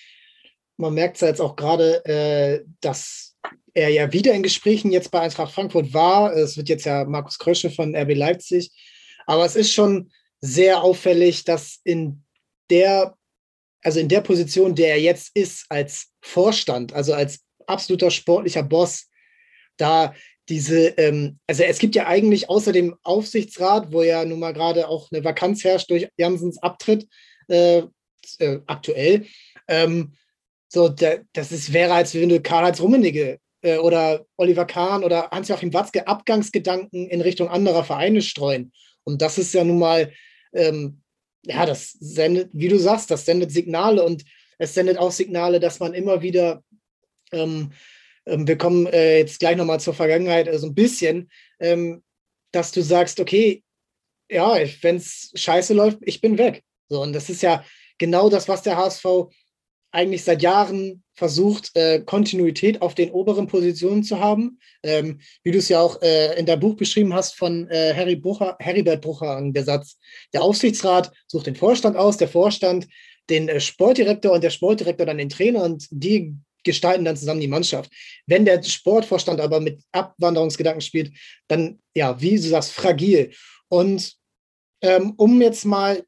man merkt es ja jetzt auch gerade, äh, dass er ja wieder in Gesprächen jetzt bei Eintracht Frankfurt war. Es wird jetzt ja Markus Krösche von RB Leipzig. Aber es ist schon sehr auffällig, dass in der, also in der Position, der er jetzt ist, als Vorstand, also als absoluter sportlicher Boss, da diese, ähm, also es gibt ja eigentlich außer dem Aufsichtsrat, wo ja nun mal gerade auch eine Vakanz herrscht durch Jansens Abtritt äh, äh, aktuell, ähm, so, der, das ist, wäre, als wenn du Karl-Heinz Rummenigge äh, oder Oliver Kahn oder Hans-Joachim Watzke Abgangsgedanken in Richtung anderer Vereine streuen. Und das ist ja nun mal, ähm, ja, das sendet, wie du sagst, das sendet Signale und es sendet auch Signale, dass man immer wieder, ähm, ähm, wir kommen äh, jetzt gleich nochmal zur Vergangenheit, äh, so ein bisschen, ähm, dass du sagst, okay, ja, wenn es scheiße läuft, ich bin weg. So, und das ist ja genau das, was der HSV eigentlich seit Jahren versucht, äh, Kontinuität auf den oberen Positionen zu haben. Ähm, wie du es ja auch äh, in deinem Buch beschrieben hast von äh, Harry Brucher, Heribert Brucher, der Satz, der Aufsichtsrat sucht den Vorstand aus, der Vorstand den äh, Sportdirektor und der Sportdirektor dann den Trainer und die gestalten dann zusammen die Mannschaft. Wenn der Sportvorstand aber mit Abwanderungsgedanken spielt, dann, ja, wie du sagst, fragil. Und ähm, um jetzt mal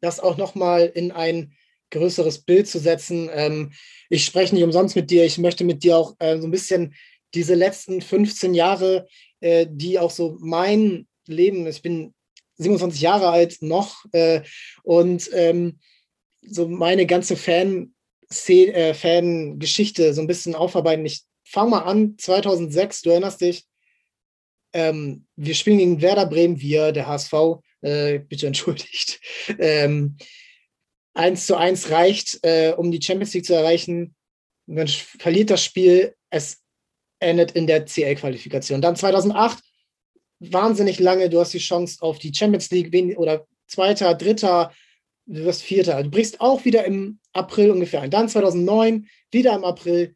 das auch nochmal in ein größeres Bild zu setzen. Ähm, ich spreche nicht umsonst mit dir. Ich möchte mit dir auch äh, so ein bisschen diese letzten 15 Jahre, äh, die auch so mein Leben, ich bin 27 Jahre alt noch äh, und ähm, so meine ganze Fan äh, Fan-Geschichte so ein bisschen aufarbeiten. Ich fange mal an, 2006, du erinnerst dich, ähm, wir spielen gegen Werder Bremen, wir, der HSV, äh, bitte entschuldigt. Ähm, 1 zu 1 reicht, äh, um die Champions League zu erreichen. Man verliert das Spiel, es endet in der CL-Qualifikation. Dann 2008, wahnsinnig lange, du hast die Chance auf die Champions League oder Zweiter, Dritter, du wirst Vierter. Du brichst auch wieder im April ungefähr ein. Dann 2009, wieder im April,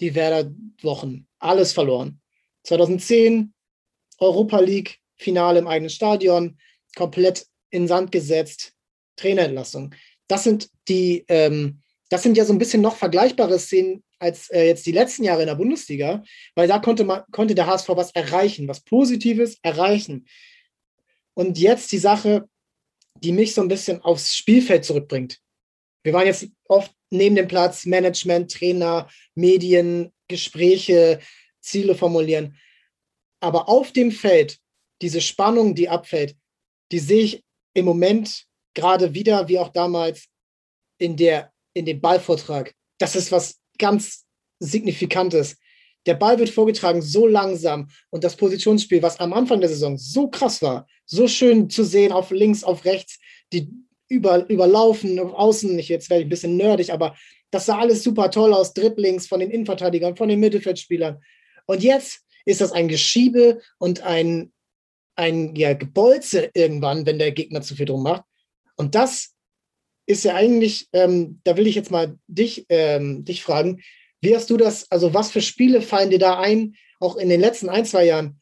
die Werder-Wochen. Alles verloren. 2010, Europa League, Finale im eigenen Stadion, komplett in Sand gesetzt, Trainerentlassung. Das sind die, ähm, das sind ja so ein bisschen noch vergleichbare Szenen als äh, jetzt die letzten Jahre in der Bundesliga, weil da konnte man, konnte der HSV was erreichen, was Positives erreichen. Und jetzt die Sache, die mich so ein bisschen aufs Spielfeld zurückbringt. Wir waren jetzt oft neben dem Platz, Management, Trainer, Medien, Gespräche, Ziele formulieren. Aber auf dem Feld, diese Spannung, die abfällt, die sehe ich im Moment gerade wieder, wie auch damals in, der, in dem Ballvortrag. Das ist was ganz Signifikantes. Der Ball wird vorgetragen so langsam und das Positionsspiel, was am Anfang der Saison so krass war, so schön zu sehen auf links, auf rechts, die über, überlaufen, auf außen, ich, jetzt werde ich ein bisschen nerdig, aber das sah alles super toll aus, Dribblings von den Innenverteidigern, von den Mittelfeldspielern. Und jetzt ist das ein Geschiebe und ein, ein ja, Gebolze irgendwann, wenn der Gegner zu viel drum macht. Und das ist ja eigentlich, ähm, da will ich jetzt mal dich, ähm, dich fragen, wie hast du das, also was für Spiele fallen dir da ein, auch in den letzten ein, zwei Jahren?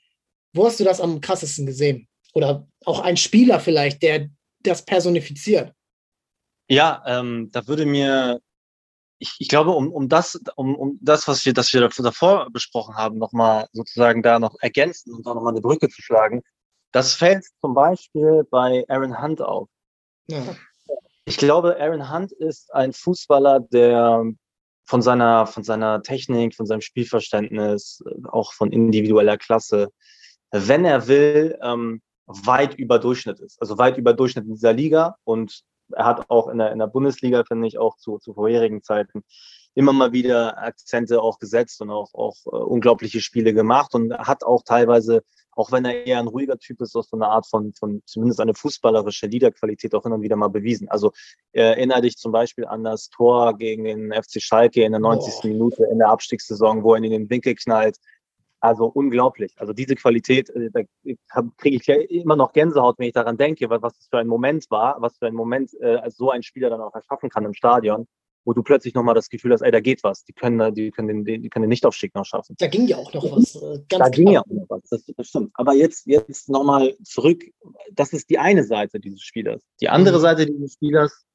Wo hast du das am krassesten gesehen? Oder auch ein Spieler vielleicht, der das personifiziert? Ja, ähm, da würde mir, ich, ich glaube, um, um das, um, um das, was wir, das wir davor besprochen haben, nochmal sozusagen da noch ergänzen und da nochmal eine Brücke zu schlagen, das fällt zum Beispiel bei Aaron Hunt auf. Ja. Ich glaube, Aaron Hunt ist ein Fußballer, der von seiner, von seiner Technik, von seinem Spielverständnis, auch von individueller Klasse, wenn er will, ähm, weit über Durchschnitt ist. Also weit über Durchschnitt in dieser Liga. Und er hat auch in der, in der Bundesliga, finde ich, auch zu, zu vorherigen Zeiten immer mal wieder Akzente auch gesetzt und auch, auch äh, unglaubliche Spiele gemacht und hat auch teilweise, auch wenn er eher ein ruhiger Typ ist, auch so eine Art von, von zumindest eine fußballerische Liederqualität auch immer wieder mal bewiesen. Also äh, erinnere dich zum Beispiel an das Tor gegen den FC Schalke in der 90. Boah. Minute in der Abstiegssaison, wo er in den Winkel knallt. Also unglaublich. Also diese Qualität, äh, da kriege ich ja immer noch Gänsehaut, wenn ich daran denke, was, was das für ein Moment war, was für ein Moment äh, so ein Spieler dann auch erschaffen kann im Stadion wo du plötzlich nochmal das Gefühl hast, ey, da geht was. Die können, die können den, die können den Nichtaufstieg noch schaffen. Da ging ja auch noch was. Äh, da klar. ging ja auch noch was, das, das stimmt. Aber jetzt, jetzt nochmal zurück. Das ist die eine Seite dieses Spielers. Die andere mhm. Seite dieses Spielers,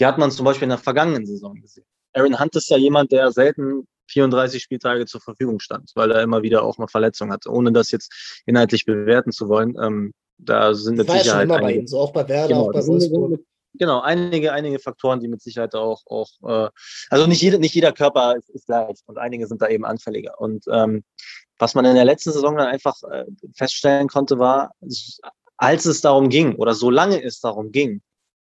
die hat man zum Beispiel in der vergangenen Saison gesehen. Aaron Hunt ist ja jemand, der selten 34 Spieltage zur Verfügung stand, weil er immer wieder auch mal Verletzungen hatte, ohne das jetzt inhaltlich bewerten zu wollen. Ähm, da sind mit Sicherheit. Ja schon immer bei ihm, so auch bei Werder, genau, auch bei Wolfsburg. Genau, einige, einige Faktoren, die mit Sicherheit auch, auch äh, also nicht, jede, nicht jeder Körper ist, ist gleich und einige sind da eben anfälliger. Und ähm, was man in der letzten Saison dann einfach äh, feststellen konnte, war, als es darum ging oder solange es darum ging,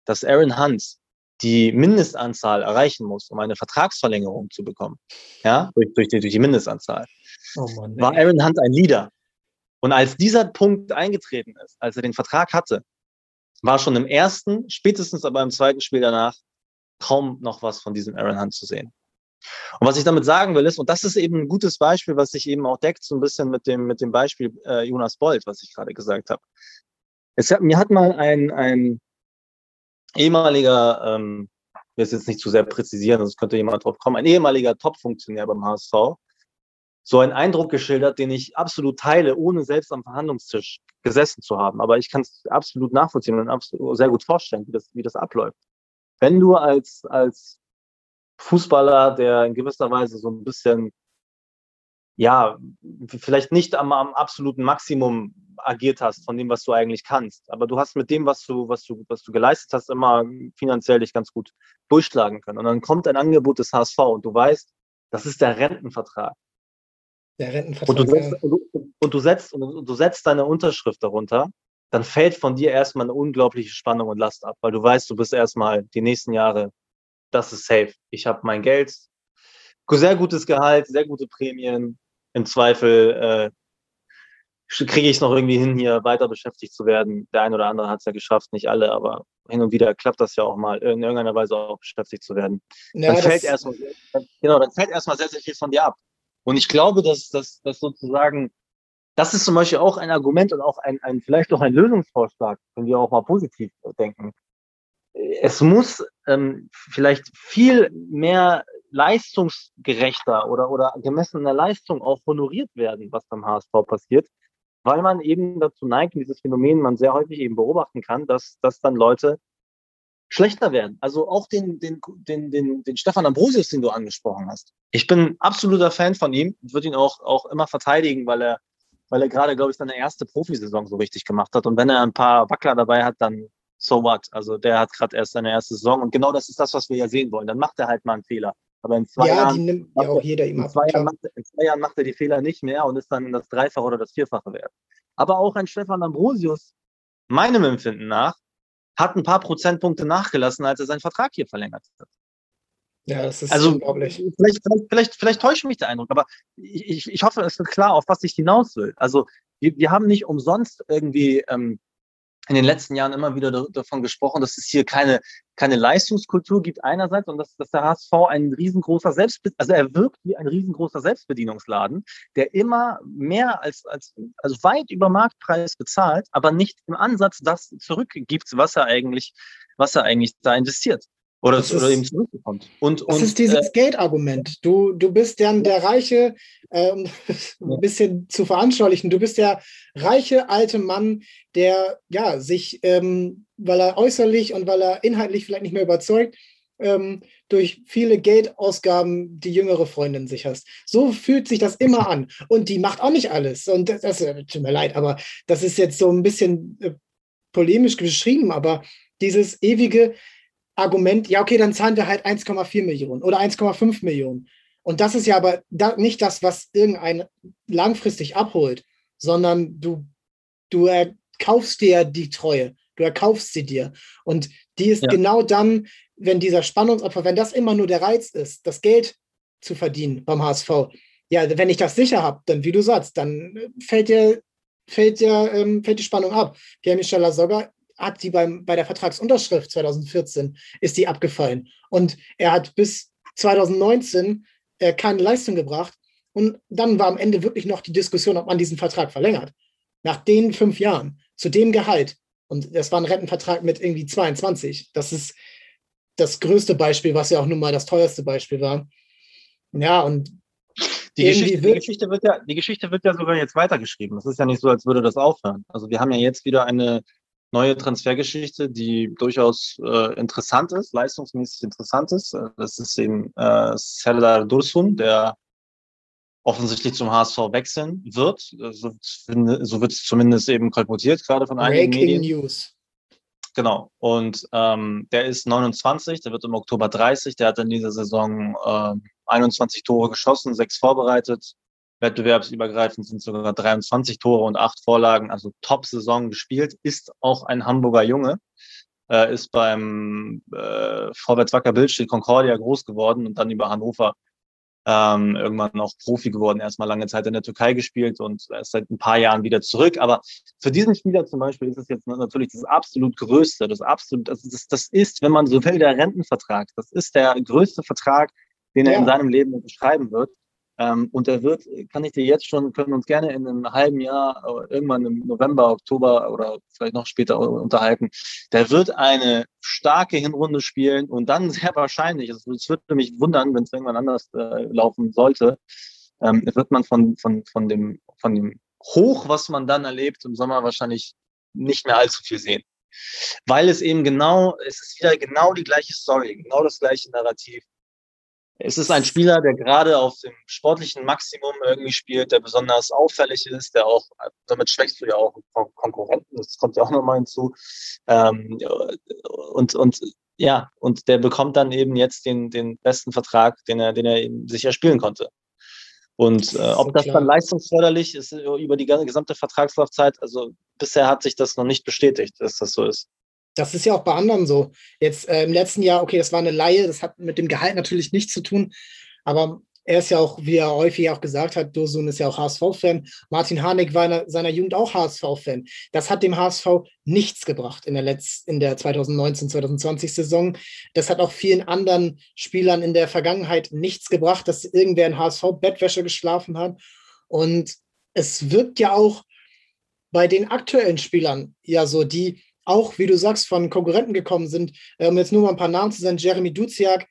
dass Aaron Hunt die Mindestanzahl erreichen muss, um eine Vertragsverlängerung zu bekommen, ja, durch, durch, die, durch die Mindestanzahl, oh Mann, war Aaron Hunt ein Leader. Und als dieser Punkt eingetreten ist, als er den Vertrag hatte, war schon im ersten, spätestens aber im zweiten Spiel danach kaum noch was von diesem Aaron Hunt zu sehen. Und was ich damit sagen will, ist, und das ist eben ein gutes Beispiel, was sich eben auch deckt, so ein bisschen mit dem, mit dem Beispiel äh, Jonas Bolt, was ich gerade gesagt habe. Es hat, mir hat mal ein, ein ehemaliger, ähm, ich will es jetzt nicht zu sehr präzisieren, sonst könnte jemand drauf kommen, ein ehemaliger Top-Funktionär beim HSV, so einen Eindruck geschildert, den ich absolut teile, ohne selbst am Verhandlungstisch gesessen zu haben. Aber ich kann es absolut nachvollziehen und absolut sehr gut vorstellen, wie das, wie das abläuft. Wenn du als, als Fußballer, der in gewisser Weise so ein bisschen, ja, vielleicht nicht am, am absoluten Maximum agiert hast von dem, was du eigentlich kannst, aber du hast mit dem, was du, was du, was du geleistet hast, immer finanziell dich ganz gut durchschlagen können. Und dann kommt ein Angebot des HSV und du weißt, das ist der Rentenvertrag. Der Rentenvertrag. Und du, setzt, und, du, setzt, und du setzt deine Unterschrift darunter, dann fällt von dir erstmal eine unglaubliche Spannung und Last ab, weil du weißt, du bist erstmal die nächsten Jahre das ist safe. Ich habe mein Geld, sehr gutes Gehalt, sehr gute Prämien. Im Zweifel äh, kriege ich es noch irgendwie hin, hier weiter beschäftigt zu werden. Der ein oder andere hat es ja geschafft, nicht alle, aber hin und wieder klappt das ja auch mal, in irgendeiner Weise auch beschäftigt zu werden. Ja, dann, fällt erstmal, genau, dann fällt erstmal sehr, sehr viel von dir ab. Und ich glaube, dass, dass, dass sozusagen, das ist zum Beispiel auch ein Argument und auch ein, ein vielleicht auch ein Lösungsvorschlag, wenn wir auch mal positiv denken. Es muss ähm, vielleicht viel mehr leistungsgerechter oder, oder gemessener Leistung auch honoriert werden, was beim HSV passiert, weil man eben dazu neigt, dieses Phänomen man sehr häufig eben beobachten kann, dass, dass dann Leute schlechter werden. Also auch den, den, den, den, den Stefan Ambrosius, den du angesprochen hast. Ich bin absoluter Fan von ihm und würde ihn auch, auch immer verteidigen, weil er, weil er gerade, glaube ich, seine erste Profisaison so richtig gemacht hat. Und wenn er ein paar Wackler dabei hat, dann so what? Also der hat gerade erst seine erste Saison und genau das ist das, was wir ja sehen wollen. Dann macht er halt mal einen Fehler. Aber in zwei, ja, Jahren, die nimmt ja auch jeder ihm ab. Zwei Jahren macht, in zwei Jahren macht er die Fehler nicht mehr und ist dann das Dreifache oder das Vierfache wert. Aber auch ein Stefan Ambrosius, meinem Empfinden nach, hat ein paar Prozentpunkte nachgelassen, als er seinen Vertrag hier verlängert hat. Ja, das ist also, unglaublich. Vielleicht, vielleicht, vielleicht, täuscht mich der Eindruck, aber ich, ich hoffe, es wird klar, auf was ich hinaus will. Also wir, wir haben nicht umsonst irgendwie ähm, in den letzten Jahren immer wieder davon gesprochen, dass es hier keine, keine Leistungskultur gibt einerseits und dass, dass der HSV ein riesengroßer Selbstbe also er wirkt wie ein riesengroßer Selbstbedienungsladen, der immer mehr als, als also weit über Marktpreis bezahlt, aber nicht im Ansatz das zurückgibt, was er eigentlich, was er eigentlich da investiert. Oder, das oder ist, eben zurückbekommt. Und, das und, ist dieses äh, Geldargument. Du, du bist dann der reiche, äh, um ein bisschen zu veranschaulichen, du bist der reiche alte Mann, der ja sich, ähm, weil er äußerlich und weil er inhaltlich vielleicht nicht mehr überzeugt, ähm, durch viele Geldausgaben die jüngere Freundin sich hast. So fühlt sich das immer an. Und die macht auch nicht alles. Und das, das tut mir leid, aber das ist jetzt so ein bisschen äh, polemisch beschrieben, aber dieses ewige, Argument, ja, okay, dann zahlen wir halt 1,4 Millionen oder 1,5 Millionen. Und das ist ja aber da, nicht das, was irgendein langfristig abholt, sondern du, du erkaufst dir die Treue, du erkaufst sie dir. Und die ist ja. genau dann, wenn dieser Spannungsopfer, wenn das immer nur der Reiz ist, das Geld zu verdienen beim HSV. Ja, wenn ich das sicher habe, dann, wie du sagst, dann fällt dir, fällt dir, ähm, fällt die Spannung ab. Pierre-Michel Lasogga hat die beim, bei der Vertragsunterschrift 2014 ist die abgefallen. Und er hat bis 2019 äh, keine Leistung gebracht. Und dann war am Ende wirklich noch die Diskussion, ob man diesen Vertrag verlängert. Nach den fünf Jahren, zu dem Gehalt. Und das war ein Rentenvertrag mit irgendwie 22. Das ist das größte Beispiel, was ja auch nun mal das teuerste Beispiel war. Ja, und die Geschichte, die, Geschichte wird ja, die Geschichte wird ja sogar jetzt weitergeschrieben. Es ist ja nicht so, als würde das aufhören. Also wir haben ja jetzt wieder eine neue Transfergeschichte, die durchaus äh, interessant ist, leistungsmäßig interessant ist. Äh, das ist eben äh, Serdar Dursun, der offensichtlich zum HSV wechseln wird. So, so wird es zumindest eben kolportiert, gerade von einigen Breaking Medien. News. Genau. Und ähm, der ist 29, der wird im Oktober 30. Der hat in dieser Saison äh, 21 Tore geschossen, sechs vorbereitet, Wettbewerbsübergreifend sind sogar 23 Tore und acht Vorlagen, also Top-Saison gespielt, ist auch ein Hamburger Junge, äh, ist beim äh, Vorwärts Wacker Bildstedt Concordia groß geworden und dann über Hannover ähm, irgendwann auch Profi geworden, erstmal lange Zeit in der Türkei gespielt und ist seit ein paar Jahren wieder zurück. Aber für diesen Spieler zum Beispiel ist es jetzt natürlich das absolut größte, das absolut, das, das, das ist, wenn man so will, der Rentenvertrag. Das ist der größte Vertrag, den er ja. in seinem Leben unterschreiben wird. Ähm, und er wird, kann ich dir jetzt schon, können uns gerne in einem halben Jahr, irgendwann im November, Oktober oder vielleicht noch später unterhalten. Der wird eine starke Hinrunde spielen und dann sehr wahrscheinlich, es, es würde mich wundern, wenn es irgendwann anders äh, laufen sollte, ähm, wird man von, von, von, dem, von dem Hoch, was man dann erlebt im Sommer, wahrscheinlich nicht mehr allzu viel sehen. Weil es eben genau, es ist wieder genau die gleiche Story, genau das gleiche Narrativ. Es ist ein Spieler, der gerade auf dem sportlichen Maximum irgendwie spielt, der besonders auffällig ist, der auch, damit schwächst du ja auch Konkurrenten, das kommt ja auch nochmal hinzu. Ähm, und, und ja, und der bekommt dann eben jetzt den, den besten Vertrag, den er, den er sich erspielen konnte. Und äh, ob das dann leistungsförderlich ist über die gesamte Vertragslaufzeit, also bisher hat sich das noch nicht bestätigt, dass das so ist. Das ist ja auch bei anderen so. Jetzt äh, im letzten Jahr, okay, das war eine Laie, das hat mit dem Gehalt natürlich nichts zu tun, aber er ist ja auch, wie er häufig auch gesagt hat, Dosun ist ja auch HSV-Fan. Martin Harnik war in seiner Jugend auch HSV-Fan. Das hat dem HSV nichts gebracht in der, in der 2019-2020-Saison. Das hat auch vielen anderen Spielern in der Vergangenheit nichts gebracht, dass irgendwer in HSV-Bettwäsche geschlafen hat. Und es wirkt ja auch bei den aktuellen Spielern ja so, die auch, wie du sagst, von Konkurrenten gekommen sind. Um jetzt nur mal ein paar Namen zu sagen, Jeremy Duziak,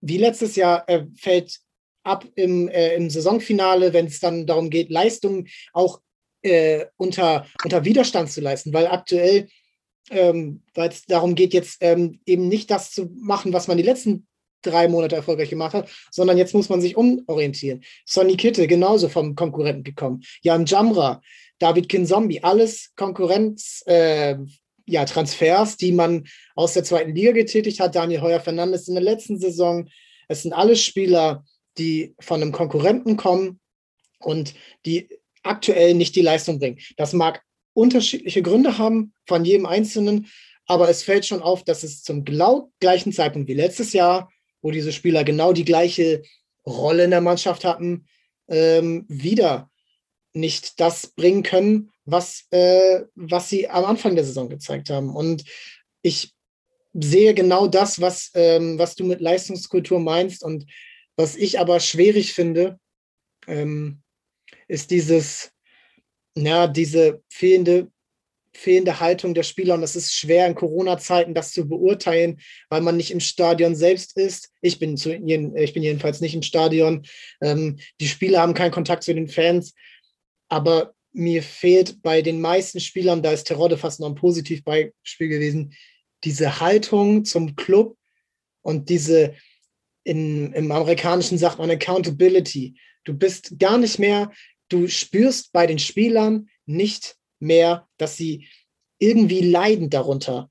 wie letztes Jahr, er fällt ab im, äh, im Saisonfinale, wenn es dann darum geht, Leistungen auch äh, unter, unter Widerstand zu leisten, weil aktuell, ähm, weil es darum geht, jetzt ähm, eben nicht das zu machen, was man die letzten drei Monate erfolgreich gemacht hat, sondern jetzt muss man sich umorientieren. Sonny Kitte, genauso vom Konkurrenten gekommen. Jan Jamra, David Kinzombie, alles Konkurrenz, äh, ja, Transfers, die man aus der zweiten Liga getätigt hat. Daniel Heuer Fernandes in der letzten Saison. Es sind alles Spieler, die von einem Konkurrenten kommen und die aktuell nicht die Leistung bringen. Das mag unterschiedliche Gründe haben von jedem Einzelnen, aber es fällt schon auf, dass es zum gleichen Zeitpunkt wie letztes Jahr, wo diese Spieler genau die gleiche Rolle in der Mannschaft hatten, ähm, wieder nicht das bringen können, was, äh, was sie am Anfang der Saison gezeigt haben. Und ich sehe genau das, was, ähm, was du mit Leistungskultur meinst. Und was ich aber schwierig finde, ähm, ist dieses, ja, diese fehlende, fehlende Haltung der Spieler. Und es ist schwer in Corona-Zeiten, das zu beurteilen, weil man nicht im Stadion selbst ist. Ich bin, zu, ich bin jedenfalls nicht im Stadion. Ähm, die Spieler haben keinen Kontakt zu den Fans. Aber mir fehlt bei den meisten Spielern, da ist Terodde fast noch ein Positivbeispiel gewesen, diese Haltung zum Club und diese, in, im Amerikanischen sagt man Accountability. Du bist gar nicht mehr, du spürst bei den Spielern nicht mehr, dass sie irgendwie leiden darunter.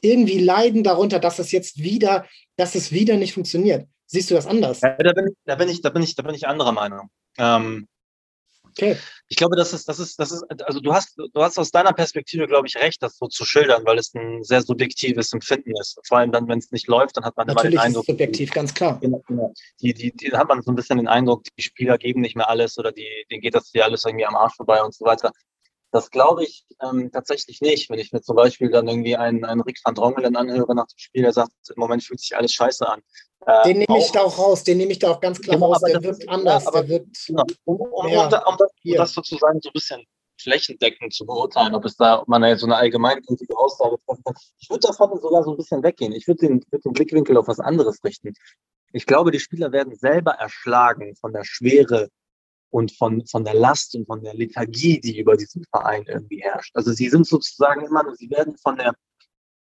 Irgendwie leiden darunter, dass es jetzt wieder, dass es wieder nicht funktioniert. Siehst du das anders? Ja, da, bin ich, da, bin ich, da, bin ich, da bin ich anderer Meinung. Ähm, Okay. Ich glaube, das ist, das ist, das ist, also du hast, du hast aus deiner Perspektive, glaube ich, recht, das so zu schildern, weil es ein sehr subjektives Empfinden ist. Vor allem dann, wenn es nicht läuft, dann hat man Natürlich immer den Eindruck. Ist subjektiv, ganz klar. Genau, genau. Die, die, die, hat man so ein bisschen den Eindruck, die Spieler geben nicht mehr alles oder die, denen geht das hier alles irgendwie am Arsch vorbei und so weiter. Das glaube ich ähm, tatsächlich nicht. Wenn ich mir zum Beispiel dann irgendwie einen, einen Rick van Drongelen anhöre nach dem Spiel, der sagt, im Moment fühlt sich alles scheiße an. Äh, den nehme ich da auch raus, den nehme ich da auch ganz klar genau, raus. Der wirkt anders, ja, aber, der. Genau. Um, um, um, um, das, um das sozusagen so ein bisschen flächendeckend zu beurteilen, ob es da, ob man da jetzt so eine allgemeingültige Aussage treffen kann. Ich würde davon sogar so ein bisschen weggehen. Ich würde den, würd den Blickwinkel auf was anderes richten. Ich glaube, die Spieler werden selber erschlagen von der Schwere und von, von der Last und von der Lethargie, die über diesen Verein irgendwie herrscht. Also sie sind sozusagen immer, sie werden von der,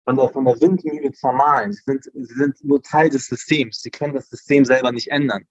von der, von der Windmühle zermahlen. Sie sind, sie sind nur Teil des Systems. Sie können das System selber nicht ändern.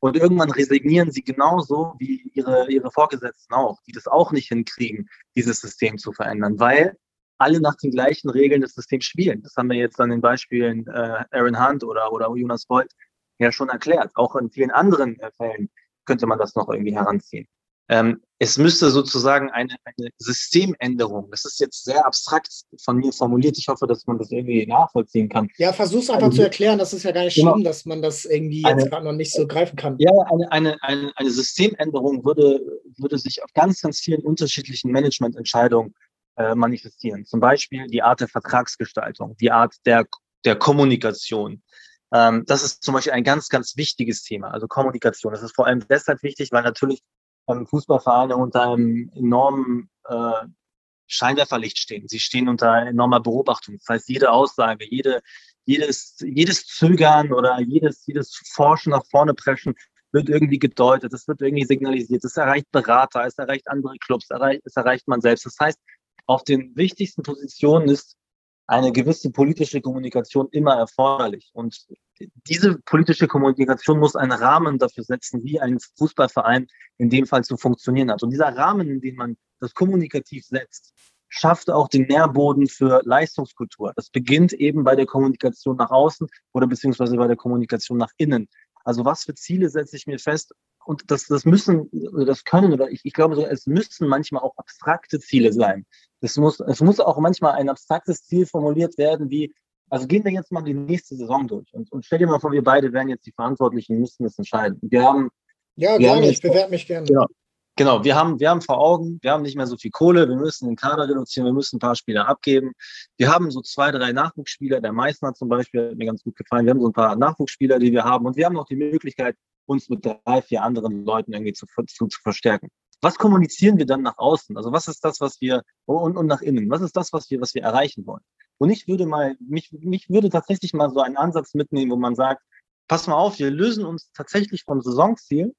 Und irgendwann resignieren sie genauso wie ihre, ihre Vorgesetzten auch, die das auch nicht hinkriegen, dieses System zu verändern, weil alle nach den gleichen Regeln des Systems spielen. Das haben wir jetzt an den Beispielen äh, Aaron Hunt oder, oder Jonas Bolt ja schon erklärt. Auch in vielen anderen äh, Fällen könnte man das noch irgendwie heranziehen. Ähm, es müsste sozusagen eine, eine Systemänderung, das ist jetzt sehr abstrakt von mir formuliert, ich hoffe, dass man das irgendwie nachvollziehen kann. Ja, versuch's einfach also, zu erklären, das ist ja gar nicht genau. schlimm, dass man das irgendwie eine, jetzt gerade noch nicht so greifen kann. Ja, eine, eine, eine, eine Systemänderung würde, würde sich auf ganz, ganz vielen unterschiedlichen Managemententscheidungen äh, manifestieren. Zum Beispiel die Art der Vertragsgestaltung, die Art der, der Kommunikation, ähm, das ist zum Beispiel ein ganz, ganz wichtiges Thema, also Kommunikation. Das ist vor allem deshalb wichtig, weil natürlich ähm, Fußballvereine unter einem enormen äh, Scheinwerferlicht stehen. Sie stehen unter enormer Beobachtung. Das heißt, jede Aussage, jede, jedes, jedes Zögern oder jedes, jedes Forschen nach vorne preschen wird irgendwie gedeutet, es wird irgendwie signalisiert, es erreicht Berater, es erreicht andere Clubs, es erreicht man selbst. Das heißt, auf den wichtigsten Positionen ist eine gewisse politische Kommunikation immer erforderlich. Und diese politische Kommunikation muss einen Rahmen dafür setzen, wie ein Fußballverein in dem Fall zu funktionieren hat. Und dieser Rahmen, in den man das kommunikativ setzt, schafft auch den Nährboden für Leistungskultur. Das beginnt eben bei der Kommunikation nach außen oder beziehungsweise bei der Kommunikation nach innen. Also was für Ziele setze ich mir fest? Und das, das müssen, das können oder ich, ich glaube sogar, es müssen manchmal auch abstrakte Ziele sein. Es muss, es muss auch manchmal ein abstraktes Ziel formuliert werden, wie, also gehen wir jetzt mal die nächste Saison durch und, und stell dir mal vor, wir beide wären jetzt die Verantwortlichen, müssten es entscheiden. Wir haben. Ja, wir gerne, haben ich bewerbe mich gerne. Genau, genau, wir haben, wir haben vor Augen, wir haben nicht mehr so viel Kohle, wir müssen den Kader reduzieren, wir müssen ein paar Spieler abgeben. Wir haben so zwei, drei Nachwuchsspieler, der Meißner zum Beispiel hat mir ganz gut gefallen. Wir haben so ein paar Nachwuchsspieler, die wir haben und wir haben auch die Möglichkeit, uns mit drei, vier anderen Leuten irgendwie zu, zu, zu verstärken was kommunizieren wir dann nach außen? Also was ist das, was wir und, und nach innen? Was ist das, was wir, was wir erreichen wollen? Und ich würde mal, mich, mich würde tatsächlich mal so einen Ansatz mitnehmen, wo man sagt, pass mal auf, wir lösen uns tatsächlich vom Saisonziel,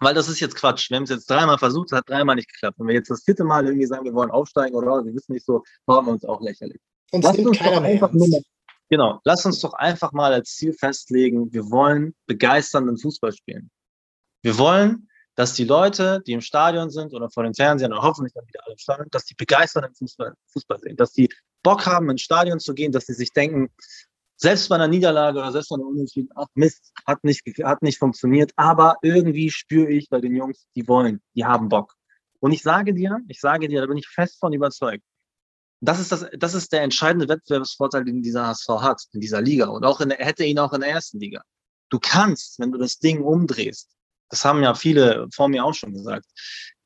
weil das ist jetzt Quatsch. Wir haben es jetzt dreimal versucht, es hat dreimal nicht geklappt. Wenn wir jetzt das vierte Mal irgendwie sagen, wir wollen aufsteigen oder wir wissen nicht so, machen wir uns auch lächerlich. Uns Lass uns doch einfach nur mal, genau, lass uns doch einfach mal als Ziel festlegen, wir wollen begeisternden Fußball spielen. Wir wollen dass die Leute, die im Stadion sind oder vor den Fernsehern oder hoffentlich dann wieder alle im Stadion, dass die begeistert im Fußball, Fußball sehen, dass die Bock haben, ins Stadion zu gehen, dass sie sich denken, selbst bei einer Niederlage oder selbst bei einer Unentschieden, ach Mist, hat nicht, hat nicht funktioniert, aber irgendwie spüre ich bei den Jungs, die wollen, die haben Bock. Und ich sage dir, ich sage dir, da bin ich fest von überzeugt, das ist, das, das ist der entscheidende Wettbewerbsvorteil, den dieser HSV hat, in dieser Liga und auch in hätte ihn auch in der ersten Liga. Du kannst, wenn du das Ding umdrehst, das haben ja viele vor mir auch schon gesagt.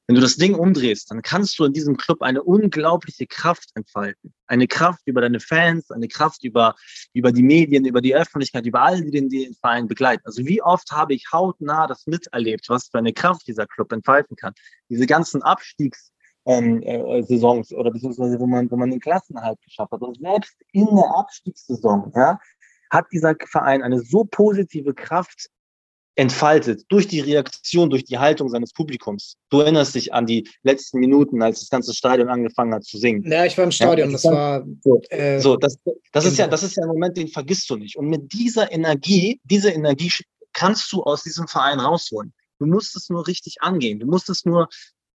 Wenn du das Ding umdrehst, dann kannst du in diesem Club eine unglaubliche Kraft entfalten. Eine Kraft über deine Fans, eine Kraft über, über die Medien, über die Öffentlichkeit, über all die den, den Verein begleiten. Also wie oft habe ich hautnah das miterlebt, was für eine Kraft dieser Club entfalten kann. Diese ganzen Abstiegs, ähm, äh, oder beziehungsweise wo man, wo man den Klassenerhalt geschafft hat. Und selbst in der Abstiegssaison, ja, hat dieser Verein eine so positive Kraft entfaltet durch die Reaktion, durch die Haltung seines Publikums. Du erinnerst dich an die letzten Minuten, als das ganze Stadion angefangen hat zu singen. Ja, ich war im Stadion. Ja, das, das war so. Äh, so das, das ist ja, das ist ja ein Moment, den vergisst du nicht. Und mit dieser Energie, diese Energie kannst du aus diesem Verein rausholen. Du musst es nur richtig angehen. Du musst es nur,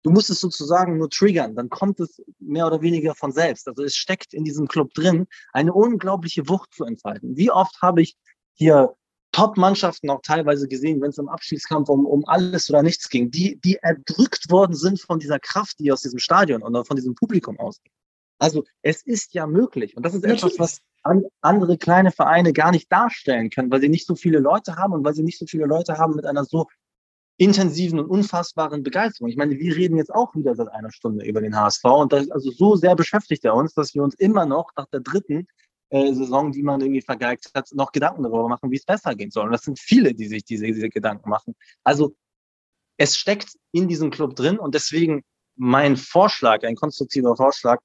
du musst es sozusagen nur triggern. Dann kommt es mehr oder weniger von selbst. Also es steckt in diesem Club drin, eine unglaubliche Wucht zu entfalten. Wie oft habe ich hier Top-Mannschaften auch teilweise gesehen, wenn es im Abschiedskampf um, um alles oder nichts ging, die, die erdrückt worden sind von dieser Kraft, die aus diesem Stadion oder von diesem Publikum ausgeht. Also es ist ja möglich. Und das ist etwas, was an, andere kleine Vereine gar nicht darstellen können, weil sie nicht so viele Leute haben und weil sie nicht so viele Leute haben mit einer so intensiven und unfassbaren Begeisterung. Ich meine, wir reden jetzt auch wieder seit einer Stunde über den HSV und das, also so sehr beschäftigt er uns, dass wir uns immer noch nach der dritten äh, Saison, die man irgendwie vergeigt hat, noch Gedanken darüber machen, wie es besser gehen soll. Und das sind viele, die sich diese, diese Gedanken machen. Also es steckt in diesem Club drin und deswegen mein Vorschlag, ein konstruktiver Vorschlag,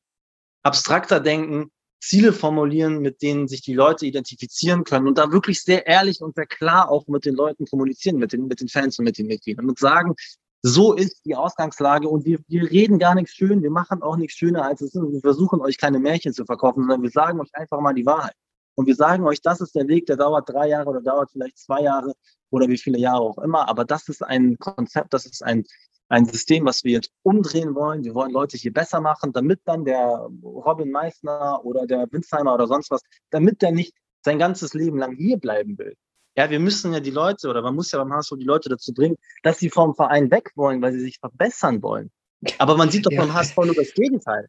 abstrakter denken, Ziele formulieren, mit denen sich die Leute identifizieren können und da wirklich sehr ehrlich und sehr klar auch mit den Leuten kommunizieren, mit den, mit den Fans und mit den Mitgliedern und sagen, so ist die Ausgangslage und wir, wir reden gar nichts schön, wir machen auch nichts schöner, als es ist. Wir versuchen euch keine Märchen zu verkaufen, sondern wir sagen euch einfach mal die Wahrheit. Und wir sagen euch, das ist der Weg, der dauert drei Jahre oder dauert vielleicht zwei Jahre oder wie viele Jahre auch immer. Aber das ist ein Konzept, das ist ein, ein System, was wir jetzt umdrehen wollen. Wir wollen Leute hier besser machen, damit dann der Robin Meissner oder der Winsheimer oder sonst was, damit der nicht sein ganzes Leben lang hier bleiben will. Ja, wir müssen ja die Leute oder man muss ja beim HSV die Leute dazu bringen, dass sie vom Verein weg wollen, weil sie sich verbessern wollen. Aber man sieht doch ja. beim HSV nur das Gegenteil.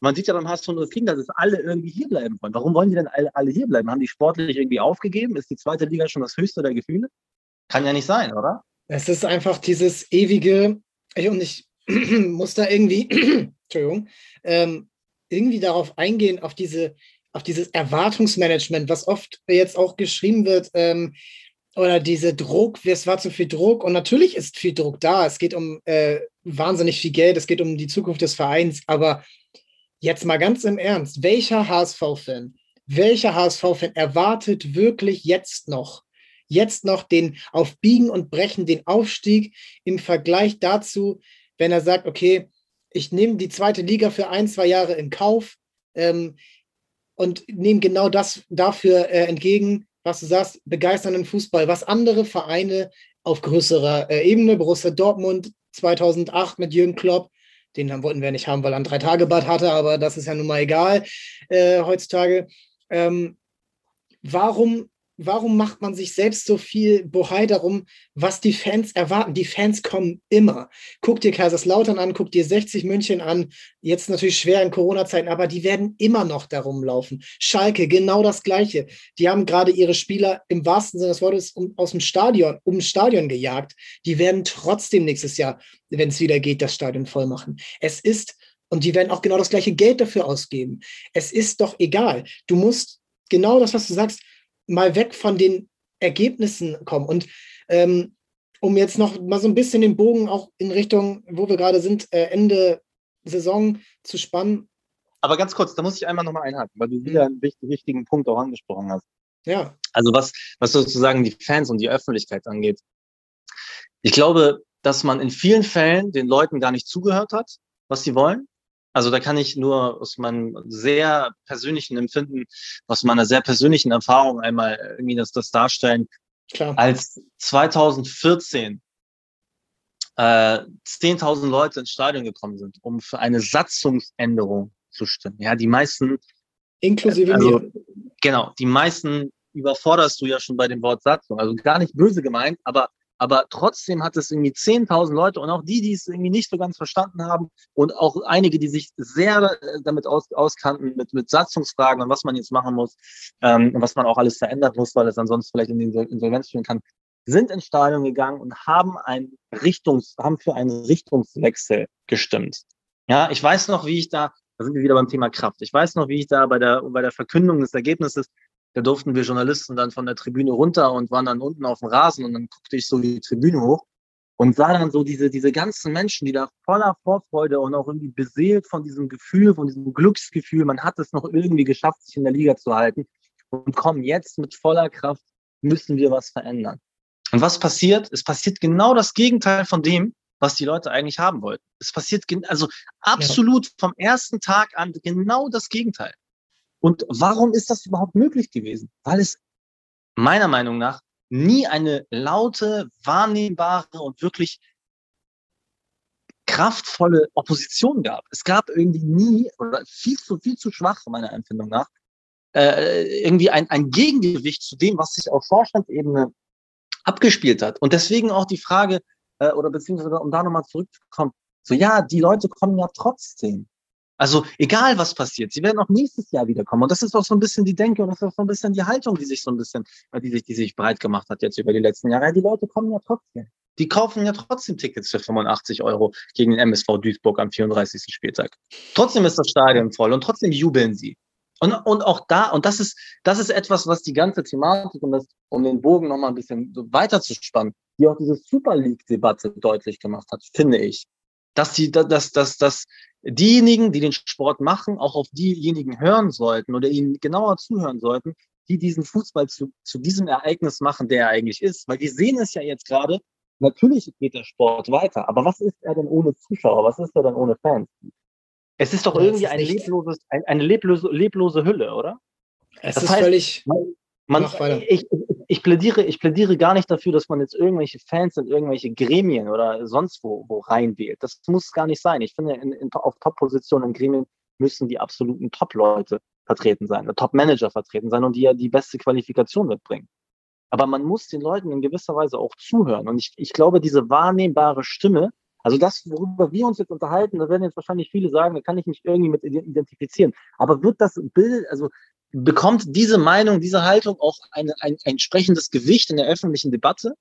Man sieht ja beim HSV nur das Gegenteil, dass alle irgendwie hier bleiben wollen. Warum wollen die denn alle, alle hier bleiben? Haben die sportlich irgendwie aufgegeben? Ist die zweite Liga schon das höchste der Gefühle? Kann ja nicht sein, oder? Es ist einfach dieses ewige, und ich muss da irgendwie, Entschuldigung, ähm, irgendwie darauf eingehen, auf diese auf dieses Erwartungsmanagement, was oft jetzt auch geschrieben wird, ähm, oder diese Druck, es war zu viel Druck. Und natürlich ist viel Druck da. Es geht um äh, wahnsinnig viel Geld, es geht um die Zukunft des Vereins. Aber jetzt mal ganz im Ernst, welcher HSV-Fan, welcher HSV-Fan erwartet wirklich jetzt noch, jetzt noch den auf Biegen und Brechen, den Aufstieg im Vergleich dazu, wenn er sagt, okay, ich nehme die zweite Liga für ein, zwei Jahre in Kauf. Ähm, und nehmen genau das dafür äh, entgegen, was du sagst, begeisternden Fußball, was andere Vereine auf größerer äh, Ebene, Borussia Dortmund 2008 mit Jürgen Klopp, den dann wollten wir nicht haben, weil er ein Drei-Tage-Bad hatte, aber das ist ja nun mal egal äh, heutzutage. Ähm, warum warum macht man sich selbst so viel Bohai darum, was die Fans erwarten? Die Fans kommen immer. Guck dir Kaiserslautern an, guck dir 60 München an. Jetzt natürlich schwer in Corona-Zeiten, aber die werden immer noch darum laufen. Schalke, genau das Gleiche. Die haben gerade ihre Spieler im wahrsten Sinne des Wortes um, aus dem Stadion, um Stadion gejagt. Die werden trotzdem nächstes Jahr, wenn es wieder geht, das Stadion voll machen. Es ist, und die werden auch genau das gleiche Geld dafür ausgeben. Es ist doch egal. Du musst genau das, was du sagst, mal weg von den Ergebnissen kommen. Und ähm, um jetzt noch mal so ein bisschen den Bogen auch in Richtung, wo wir gerade sind, äh, Ende Saison zu spannen. Aber ganz kurz, da muss ich einmal nochmal einhaken, weil du wieder mhm. einen wichtigen Punkt auch angesprochen hast. Ja. Also was, was sozusagen die Fans und die Öffentlichkeit angeht. Ich glaube, dass man in vielen Fällen den Leuten gar nicht zugehört hat, was sie wollen. Also da kann ich nur aus meinem sehr persönlichen Empfinden, aus meiner sehr persönlichen Erfahrung einmal irgendwie das, das darstellen. Klar. Als 2014 äh, 10.000 Leute ins Stadion gekommen sind, um für eine Satzungsänderung zu stimmen. Ja, die meisten. Inklusive also, mir. Genau, die meisten überforderst du ja schon bei dem Wort Satzung. Also gar nicht böse gemeint, aber aber trotzdem hat es irgendwie 10.000 Leute und auch die, die es irgendwie nicht so ganz verstanden haben und auch einige, die sich sehr äh, damit aus, auskannten, mit, mit Satzungsfragen und was man jetzt machen muss ähm, und was man auch alles verändern muss, weil es ansonsten vielleicht in die Insolvenz führen kann, sind ins Stadion gegangen und haben ein Richtungs, haben für einen Richtungswechsel gestimmt. Ja, ich weiß noch, wie ich da, da sind wir wieder beim Thema Kraft. Ich weiß noch, wie ich da bei der, bei der Verkündung des Ergebnisses da durften wir Journalisten dann von der Tribüne runter und waren dann unten auf dem Rasen und dann guckte ich so die Tribüne hoch und sah dann so diese, diese ganzen Menschen, die da voller Vorfreude und auch irgendwie beseelt von diesem Gefühl, von diesem Glücksgefühl, man hat es noch irgendwie geschafft, sich in der Liga zu halten und kommen jetzt mit voller Kraft, müssen wir was verändern. Und was passiert? Es passiert genau das Gegenteil von dem, was die Leute eigentlich haben wollten. Es passiert also absolut vom ersten Tag an genau das Gegenteil. Und warum ist das überhaupt möglich gewesen? Weil es meiner Meinung nach nie eine laute, wahrnehmbare und wirklich kraftvolle Opposition gab. Es gab irgendwie nie oder viel zu viel zu schwach meiner Empfindung nach äh, irgendwie ein, ein Gegengewicht zu dem, was sich auf Vorstandsebene abgespielt hat. Und deswegen auch die Frage äh, oder beziehungsweise um da nochmal zurückzukommen, so ja, die Leute kommen ja trotzdem. Also egal was passiert, sie werden auch nächstes Jahr wiederkommen. Und das ist auch so ein bisschen die Denke und das ist auch so ein bisschen die Haltung, die sich so ein bisschen, äh, die sich, die sich breit gemacht hat jetzt über die letzten Jahre. Ja, die Leute kommen ja trotzdem. Die kaufen ja trotzdem Tickets für 85 Euro gegen den MSV Duisburg am 34. Spieltag. Trotzdem ist das Stadion voll und trotzdem jubeln sie. Und, und auch da, und das ist, das ist etwas, was die ganze Thematik, um, das, um den Bogen nochmal ein bisschen weiter zu spannen, die auch diese Super League-Debatte deutlich gemacht hat, finde ich dass die, dass, dass, dass diejenigen, die den Sport machen, auch auf diejenigen hören sollten oder ihnen genauer zuhören sollten, die diesen Fußball zu, zu diesem Ereignis machen, der er eigentlich ist. Weil wir sehen es ja jetzt gerade, natürlich geht der Sport weiter, aber was ist er denn ohne Zuschauer? Was ist er denn ohne Fans? Es ist doch irgendwie ein lebloses, ein, eine leblose, leblose Hülle, oder? Es das ist heißt, völlig. Man, ich, ich, plädiere, ich plädiere gar nicht dafür, dass man jetzt irgendwelche Fans in irgendwelche Gremien oder sonst wo, wo reinwählt. Das muss gar nicht sein. Ich finde, in, in, auf Top-Positionen in Gremien müssen die absoluten Top-Leute vertreten sein, Top-Manager vertreten sein und die ja die beste Qualifikation mitbringen. Aber man muss den Leuten in gewisser Weise auch zuhören. Und ich, ich glaube, diese wahrnehmbare Stimme, also das, worüber wir uns jetzt unterhalten, da werden jetzt wahrscheinlich viele sagen, da kann ich mich irgendwie mit identifizieren. Aber wird das Bild, also bekommt diese Meinung, diese Haltung auch eine, ein, ein entsprechendes Gewicht in der öffentlichen Debatte?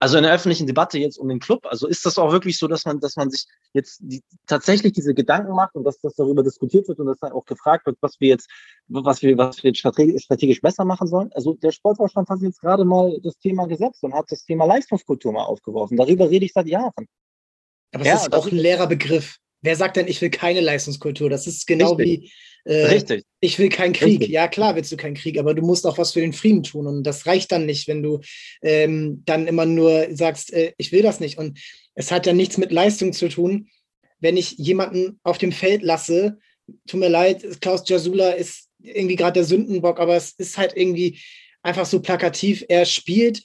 Also in der öffentlichen Debatte jetzt um den Club. Also ist das auch wirklich so, dass man, dass man sich jetzt die, tatsächlich diese Gedanken macht und dass das darüber diskutiert wird und dass dann auch gefragt wird, was wir jetzt, was wir, was wir strategisch, strategisch besser machen sollen. Also der Sportvorstand hat jetzt gerade mal das Thema gesetzt und hat das Thema Leistungskultur mal aufgeworfen. Darüber rede ich seit Jahren. Aber es ja, ist auch ein leerer Begriff. Wer sagt denn, ich will keine Leistungskultur? Das ist genau Richtig. wie äh, Richtig. Ich will keinen Krieg. Richtig. Ja, klar willst du keinen Krieg, aber du musst auch was für den Frieden tun. Und das reicht dann nicht, wenn du ähm, dann immer nur sagst, äh, ich will das nicht. Und es hat ja nichts mit Leistung zu tun, wenn ich jemanden auf dem Feld lasse. Tut mir leid, Klaus Jasula ist irgendwie gerade der Sündenbock, aber es ist halt irgendwie einfach so plakativ. Er spielt,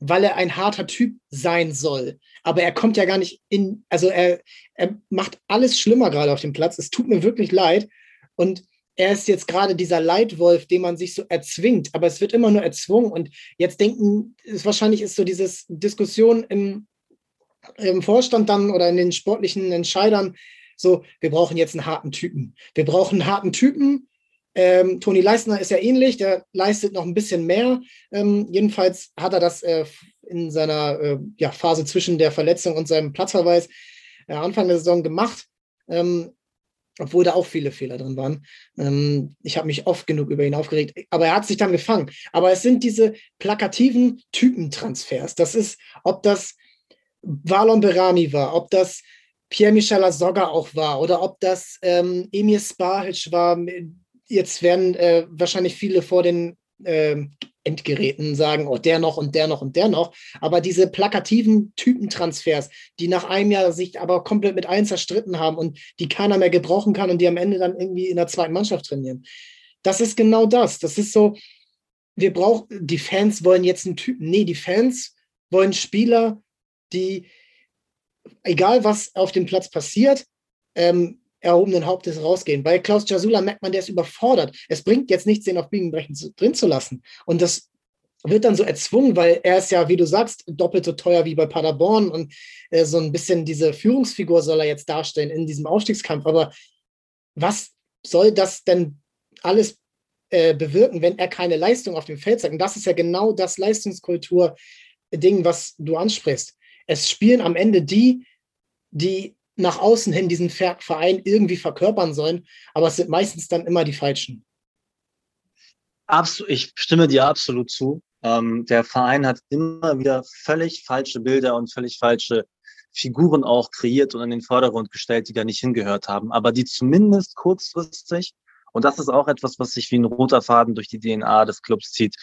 weil er ein harter Typ sein soll. Aber er kommt ja gar nicht in, also er, er macht alles schlimmer gerade auf dem Platz. Es tut mir wirklich leid. Und er ist jetzt gerade dieser Leitwolf, den man sich so erzwingt, aber es wird immer nur erzwungen. Und jetzt denken, ist, wahrscheinlich ist so diese Diskussion im, im Vorstand dann oder in den sportlichen Entscheidern so, wir brauchen jetzt einen harten Typen. Wir brauchen einen harten Typen. Ähm, Toni Leistner ist ja ähnlich, der leistet noch ein bisschen mehr. Ähm, jedenfalls hat er das äh, in seiner äh, ja, Phase zwischen der Verletzung und seinem Platzverweis äh, Anfang der Saison gemacht. Ähm, obwohl da auch viele Fehler drin waren. Ähm, ich habe mich oft genug über ihn aufgeregt, aber er hat sich dann gefangen. Aber es sind diese plakativen Typentransfers. Das ist, ob das Valon Berami war, ob das Pierre-Michel Azogga auch war oder ob das ähm, Emir Spahic war. Jetzt werden äh, wahrscheinlich viele vor den äh, Endgeräten sagen, oh, der noch und der noch und der noch. Aber diese plakativen Typentransfers, die nach einem Jahr sich aber komplett mit allen zerstritten haben und die keiner mehr gebrauchen kann und die am Ende dann irgendwie in der zweiten Mannschaft trainieren. Das ist genau das. Das ist so, wir brauchen, die Fans wollen jetzt einen Typen. Nee, die Fans wollen Spieler, die, egal was auf dem Platz passiert, ähm, erhobenen Hauptes rausgehen. Bei Klaus Jasula merkt man, der ist überfordert. Es bringt jetzt nichts, den auf Biegen brechen zu, drin zu lassen. Und das wird dann so erzwungen, weil er ist ja, wie du sagst, doppelt so teuer wie bei Paderborn und äh, so ein bisschen diese Führungsfigur soll er jetzt darstellen in diesem Aufstiegskampf. Aber was soll das denn alles äh, bewirken, wenn er keine Leistung auf dem Feld zeigt? Und das ist ja genau das Leistungskultur-Ding, was du ansprichst. Es spielen am Ende die, die nach außen hin diesen Verein irgendwie verkörpern sollen, aber es sind meistens dann immer die falschen. Absolut, ich stimme dir absolut zu. Ähm, der Verein hat immer wieder völlig falsche Bilder und völlig falsche Figuren auch kreiert und in den Vordergrund gestellt, die da nicht hingehört haben, aber die zumindest kurzfristig, und das ist auch etwas, was sich wie ein roter Faden durch die DNA des Clubs zieht,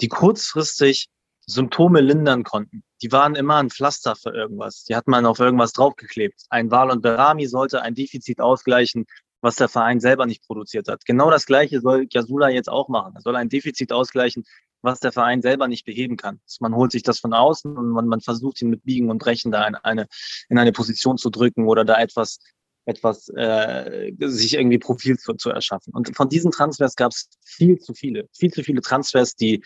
die kurzfristig Symptome lindern konnten. Die waren immer ein Pflaster für irgendwas. Die hat man auf irgendwas draufgeklebt. Ein Wal und Berami sollte ein Defizit ausgleichen, was der Verein selber nicht produziert hat. Genau das Gleiche soll Jasula jetzt auch machen. Er soll ein Defizit ausgleichen, was der Verein selber nicht beheben kann. Man holt sich das von außen und man, man versucht ihn mit Biegen und Brechen da in eine, in eine Position zu drücken oder da etwas etwas äh, sich irgendwie Profil zu, zu erschaffen. Und von diesen Transfers gab es viel zu viele, viel zu viele Transfers, die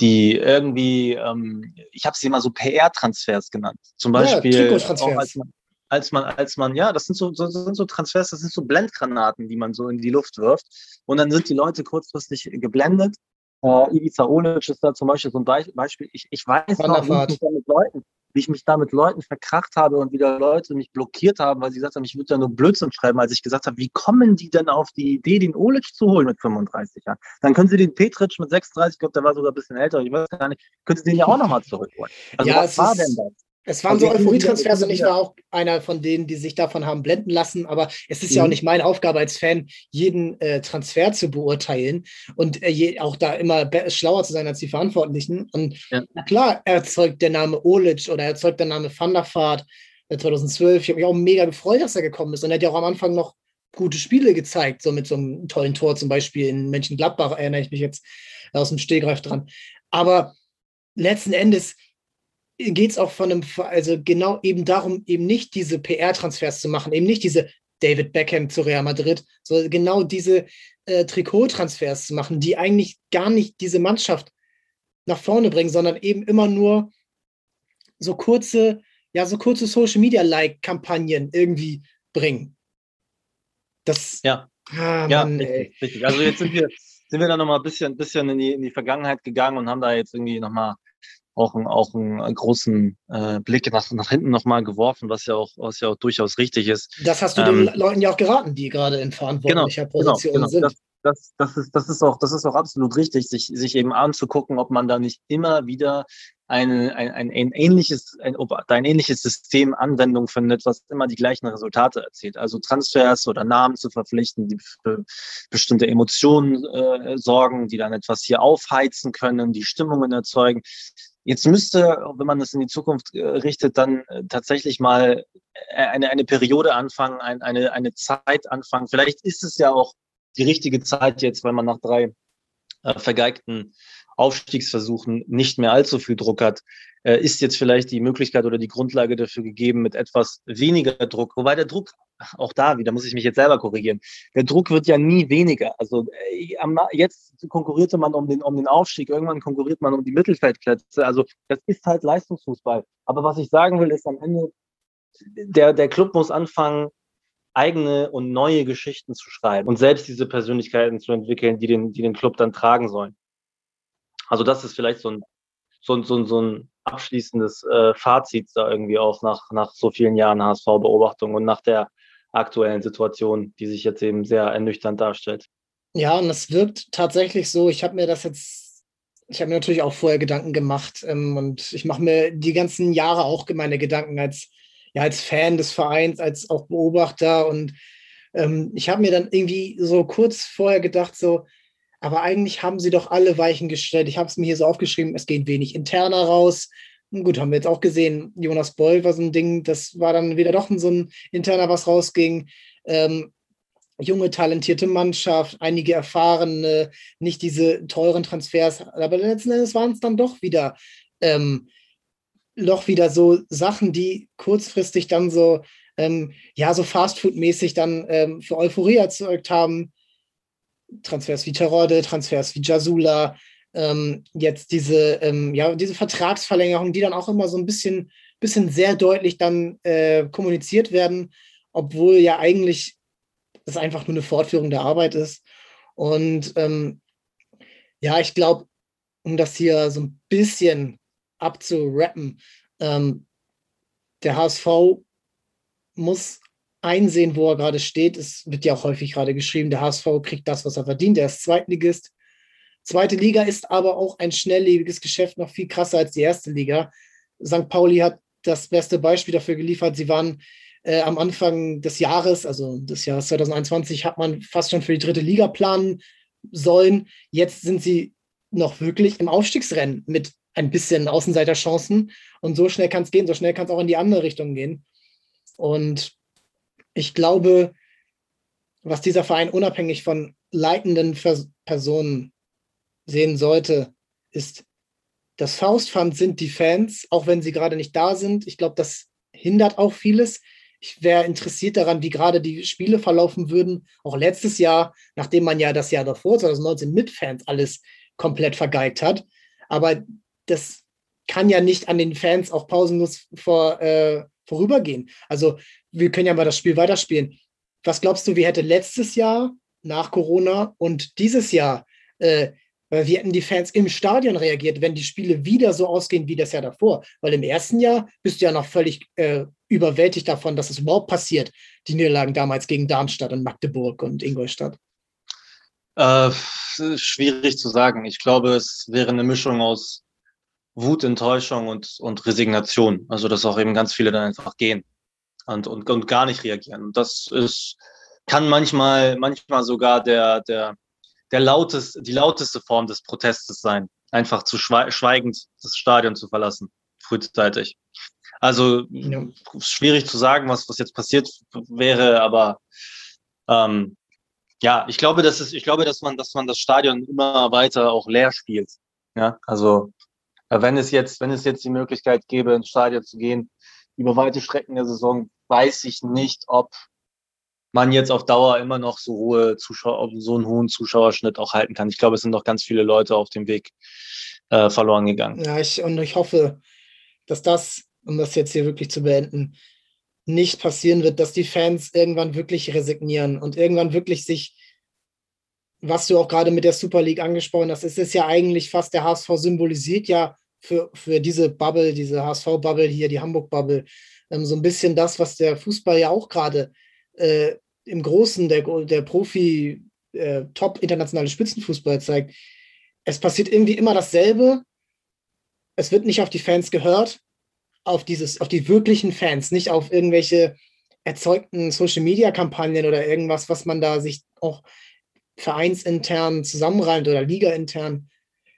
die irgendwie, ähm, ich habe sie immer so PR-Transfers genannt. Zum Beispiel, ja, als man, als man, als man, ja, das sind so, so, sind so Transfers, das sind so Blendgranaten, die man so in die Luft wirft. Und dann sind die Leute kurzfristig geblendet. Äh, Ivica Olic ist da zum Beispiel so ein Beispiel. Ich, ich weiß noch, wie ich mit Leuten, wie ich mich da mit Leuten verkracht habe und wieder Leute mich blockiert haben, weil sie gesagt haben, ich würde da nur Blödsinn schreiben, als ich gesagt habe, wie kommen die denn auf die Idee, den Olic zu holen mit 35 Jahren? Dann können sie den Petric mit 36, ich glaube, der war sogar ein bisschen älter, ich weiß gar nicht, können sie den ja auch nochmal zurückholen. Also ja, was war denn das? Es waren so Euphorie-Transfers und ich war auch einer von denen, die sich davon haben blenden lassen. Aber es ist mhm. ja auch mhm. nicht meine Aufgabe als Fan, jeden äh, Transfer zu beurteilen und äh, je, auch da immer schlauer zu sein als die Verantwortlichen. Und ja. na klar, erzeugt der Name Olic oder erzeugt der Name Van der Vaart 2012. Ich habe mich auch mega gefreut, dass er gekommen ist. Und er hat ja auch am Anfang noch gute Spiele gezeigt, so mit so einem tollen Tor zum Beispiel in Mönchengladbach, erinnere ich mich jetzt aus dem Stehgreif dran. Aber letzten Endes geht es auch von einem, also genau eben darum, eben nicht diese PR-Transfers zu machen, eben nicht diese David Beckham zu Real Madrid, sondern genau diese äh, Trikot-Transfers zu machen, die eigentlich gar nicht diese Mannschaft nach vorne bringen, sondern eben immer nur so kurze, ja, so kurze Social Media-Like-Kampagnen irgendwie bringen. Das, ja, ah, ja Mann, richtig, richtig, Also jetzt sind wir, sind wir da nochmal ein bisschen, bisschen in, die, in die Vergangenheit gegangen und haben da jetzt irgendwie nochmal auch, einen, auch einen großen äh, Blick nach, nach hinten nochmal geworfen, was ja auch, was ja auch durchaus richtig ist. Das hast du ähm, den Leuten ja auch geraten, die gerade in verantwortlicher genau, Position genau, genau. sind. Das, das, das, ist, das, ist auch, das ist auch absolut richtig, sich, sich eben anzugucken, ob man da nicht immer wieder ein, ein, ein ähnliches, ein, ein ähnliches System Anwendung findet, was immer die gleichen Resultate erzielt. Also Transfers oder Namen zu verpflichten, die für bestimmte Emotionen äh, sorgen, die dann etwas hier aufheizen können, die Stimmungen erzeugen. Jetzt müsste, wenn man das in die Zukunft äh, richtet, dann äh, tatsächlich mal äh, eine, eine Periode anfangen, ein, eine, eine Zeit anfangen. Vielleicht ist es ja auch die richtige Zeit jetzt, weil man nach drei äh, vergeigten Aufstiegsversuchen nicht mehr allzu viel Druck hat, äh, ist jetzt vielleicht die Möglichkeit oder die Grundlage dafür gegeben mit etwas weniger Druck. Wobei der Druck, auch da wieder muss ich mich jetzt selber korrigieren, der Druck wird ja nie weniger. Also äh, jetzt konkurrierte man um den, um den Aufstieg, irgendwann konkurriert man um die Mittelfeldplätze. Also das ist halt Leistungsfußball. Aber was ich sagen will, ist am Ende, der, der Club muss anfangen, eigene und neue Geschichten zu schreiben und selbst diese Persönlichkeiten zu entwickeln, die den, die den Club dann tragen sollen. Also das ist vielleicht so ein, so ein, so ein, so ein abschließendes äh, Fazit da irgendwie auch nach, nach so vielen Jahren HSV-Beobachtung und nach der aktuellen Situation, die sich jetzt eben sehr ernüchternd darstellt. Ja, und es wirkt tatsächlich so, ich habe mir das jetzt, ich habe mir natürlich auch vorher Gedanken gemacht ähm, und ich mache mir die ganzen Jahre auch meine Gedanken als, ja, als Fan des Vereins, als auch Beobachter und ähm, ich habe mir dann irgendwie so kurz vorher gedacht, so, aber eigentlich haben sie doch alle Weichen gestellt. Ich habe es mir hier so aufgeschrieben, es geht wenig interner raus. Und gut, haben wir jetzt auch gesehen, Jonas Boll war so ein Ding, das war dann wieder doch so ein interner, was rausging. Ähm, junge, talentierte Mannschaft, einige erfahrene, nicht diese teuren Transfers, aber letzten Endes waren es dann doch wieder ähm, doch wieder so Sachen, die kurzfristig dann so, ähm, ja, so Fastfood-mäßig dann ähm, für Euphorie erzeugt haben. Transfers wie Terode, Transfers wie Jasula, ähm, jetzt diese, ähm, ja, diese Vertragsverlängerung, die dann auch immer so ein bisschen, bisschen sehr deutlich dann äh, kommuniziert werden, obwohl ja eigentlich es einfach nur eine Fortführung der Arbeit ist. Und ähm, ja, ich glaube, um das hier so ein bisschen abzurappen, ähm, der HSV muss einsehen, wo er gerade steht. Es wird ja auch häufig gerade geschrieben, der HSV kriegt das, was er verdient. Der ist Zweitligist. Zweite Liga ist aber auch ein schnelllebiges Geschäft, noch viel krasser als die erste Liga. St. Pauli hat das beste Beispiel dafür geliefert. Sie waren äh, am Anfang des Jahres, also des Jahres 2021, hat man fast schon für die dritte Liga planen sollen. Jetzt sind sie noch wirklich im Aufstiegsrennen mit ein bisschen Außenseiterchancen. Und so schnell kann es gehen, so schnell kann es auch in die andere Richtung gehen. Und ich glaube, was dieser Verein unabhängig von leitenden Personen sehen sollte, ist, das Faustpfand sind die Fans, auch wenn sie gerade nicht da sind. Ich glaube, das hindert auch vieles. Ich wäre interessiert daran, wie gerade die Spiele verlaufen würden. Auch letztes Jahr, nachdem man ja das Jahr davor, 2019, mit Fans alles komplett vergeigt hat. Aber das kann ja nicht an den Fans auch pausenlos vor, äh, vorübergehen. Also wir können ja mal das Spiel weiterspielen. Was glaubst du, wie hätte letztes Jahr nach Corona und dieses Jahr, äh, wie hätten die Fans im Stadion reagiert, wenn die Spiele wieder so ausgehen wie das Jahr davor? Weil im ersten Jahr bist du ja noch völlig äh, überwältigt davon, dass es überhaupt passiert, die Niederlagen damals gegen Darmstadt und Magdeburg und Ingolstadt. Äh, schwierig zu sagen. Ich glaube, es wäre eine Mischung aus Wut, Enttäuschung und, und Resignation. Also, dass auch eben ganz viele dann einfach gehen und, und, und gar nicht reagieren. Und das ist, kann manchmal, manchmal sogar der, der, der lauteste, die lauteste Form des Protestes sein. Einfach zu schweigend das Stadion zu verlassen, frühzeitig. Also ja. schwierig zu sagen, was, was jetzt passiert wäre, aber ähm, ja, ich glaube, dass es, ich glaube, dass man, dass man das Stadion immer weiter auch leer spielt. Ja, also wenn es jetzt, wenn es jetzt die Möglichkeit gäbe, ins Stadion zu gehen, über weite Strecken der Saison, weiß ich nicht, ob man jetzt auf Dauer immer noch so hohe Zuschauer, so einen hohen Zuschauerschnitt auch halten kann. Ich glaube, es sind noch ganz viele Leute auf dem Weg äh, verloren gegangen. Ja, ich, und ich hoffe, dass das, um das jetzt hier wirklich zu beenden, nicht passieren wird, dass die Fans irgendwann wirklich resignieren und irgendwann wirklich sich, was du auch gerade mit der Super League angesprochen hast, es ist ja eigentlich fast der HSV symbolisiert ja für, für diese Bubble, diese HSV-Bubble hier, die Hamburg-Bubble, ähm, so ein bisschen das, was der Fußball ja auch gerade äh, im Großen der, der Profi, äh, Spitzenfußball zeigt. Es passiert irgendwie immer dasselbe. Es wird nicht auf die Fans gehört, auf dieses, auf die wirklichen Fans, nicht auf irgendwelche erzeugten Social Media Kampagnen oder irgendwas, was man da sich auch vereinsintern zusammenreimt oder ligaintern.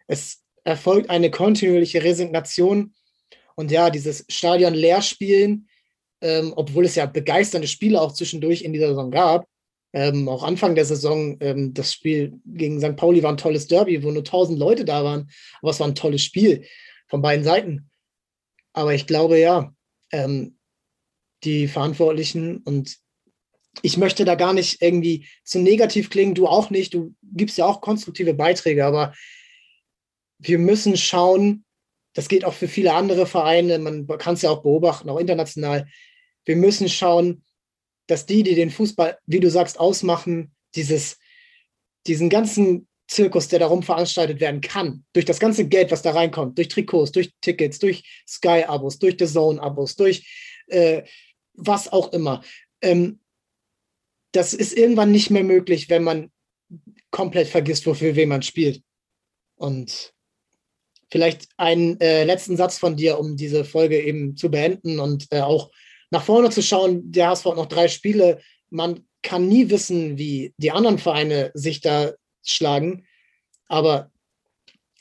Es erfolgt eine kontinuierliche Resignation und ja, dieses Stadion leer spielen, ähm, obwohl es ja begeisternde Spiele auch zwischendurch in dieser Saison gab, Ähm, auch Anfang der Saison, ähm, das Spiel gegen St. Pauli war ein tolles Derby, wo nur 1000 Leute da waren. Aber es war ein tolles Spiel von beiden Seiten. Aber ich glaube, ja, ähm, die Verantwortlichen und ich möchte da gar nicht irgendwie zu negativ klingen, du auch nicht, du gibst ja auch konstruktive Beiträge, aber wir müssen schauen, das geht auch für viele andere Vereine, man kann es ja auch beobachten, auch international, wir müssen schauen, dass die, die den Fußball, wie du sagst, ausmachen, dieses, diesen ganzen Zirkus, der darum veranstaltet werden kann, durch das ganze Geld, was da reinkommt, durch Trikots, durch Tickets, durch Sky-Abos, durch The Zone-Abos, durch äh, was auch immer. Ähm, das ist irgendwann nicht mehr möglich, wenn man komplett vergisst, wofür wen man spielt. Und vielleicht einen äh, letzten Satz von dir, um diese Folge eben zu beenden und äh, auch nach vorne zu schauen. Der HSV hat noch drei Spiele. Man kann nie wissen, wie die anderen Vereine sich da schlagen. Aber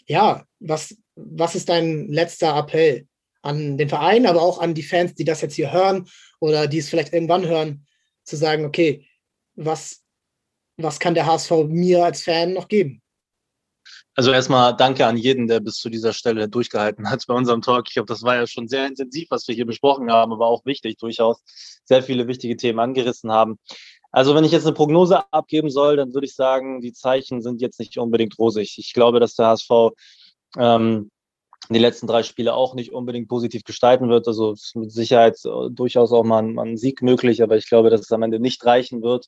ja, was, was ist dein letzter Appell an den Verein, aber auch an die Fans, die das jetzt hier hören oder die es vielleicht irgendwann hören, zu sagen, okay, was, was kann der HSV mir als Fan noch geben? Also erstmal danke an jeden, der bis zu dieser Stelle durchgehalten hat bei unserem Talk. Ich glaube, das war ja schon sehr intensiv, was wir hier besprochen haben, aber auch wichtig, durchaus sehr viele wichtige Themen angerissen haben. Also wenn ich jetzt eine Prognose abgeben soll, dann würde ich sagen, die Zeichen sind jetzt nicht unbedingt rosig. Ich glaube, dass der HSV ähm, die letzten drei Spiele auch nicht unbedingt positiv gestalten wird. Also ist mit Sicherheit äh, durchaus auch mal ein, mal ein, Sieg möglich, aber ich glaube, dass es am Ende nicht reichen wird.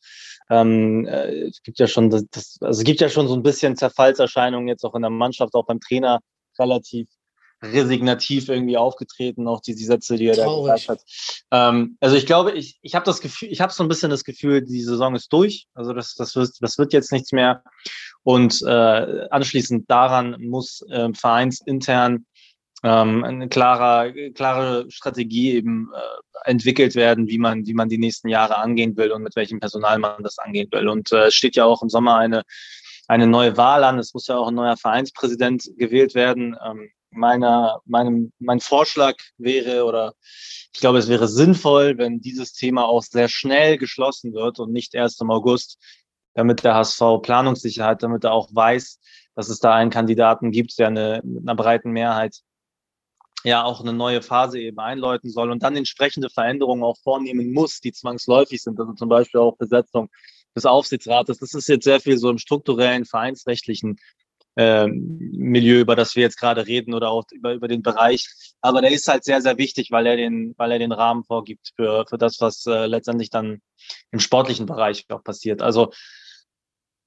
Ähm, äh, es gibt ja schon das, das, also es gibt ja schon so ein bisschen Zerfallserscheinungen jetzt auch in der Mannschaft, auch beim Trainer relativ resignativ irgendwie aufgetreten, auch die, die Sätze, die er Traurig. da gesagt hat. Ähm, also ich glaube, ich, ich habe das Gefühl, ich habe so ein bisschen das Gefühl, die Saison ist durch. Also das, das, wird, das wird jetzt nichts mehr. Und äh, anschließend daran muss äh, vereinsintern ähm, eine klare, klare Strategie eben äh, entwickelt werden, wie man, wie man die nächsten Jahre angehen will und mit welchem Personal man das angehen will. Und äh, es steht ja auch im Sommer eine, eine neue Wahl an. Es muss ja auch ein neuer Vereinspräsident gewählt werden. Ähm, meiner, meinem, mein Vorschlag wäre oder ich glaube, es wäre sinnvoll, wenn dieses Thema auch sehr schnell geschlossen wird und nicht erst im August, damit der HSV Planungssicherheit, damit er auch weiß, dass es da einen Kandidaten gibt, der eine, mit einer breiten Mehrheit ja auch eine neue Phase eben einläuten soll und dann entsprechende Veränderungen auch vornehmen muss, die zwangsläufig sind. Also zum Beispiel auch Besetzung des Aufsichtsrates. Das ist jetzt sehr viel so im strukturellen, vereinsrechtlichen ähm, Milieu, über das wir jetzt gerade reden oder auch über, über den Bereich. Aber der ist halt sehr, sehr wichtig, weil er den, weil er den Rahmen vorgibt für, für das, was äh, letztendlich dann im sportlichen Bereich auch passiert. Also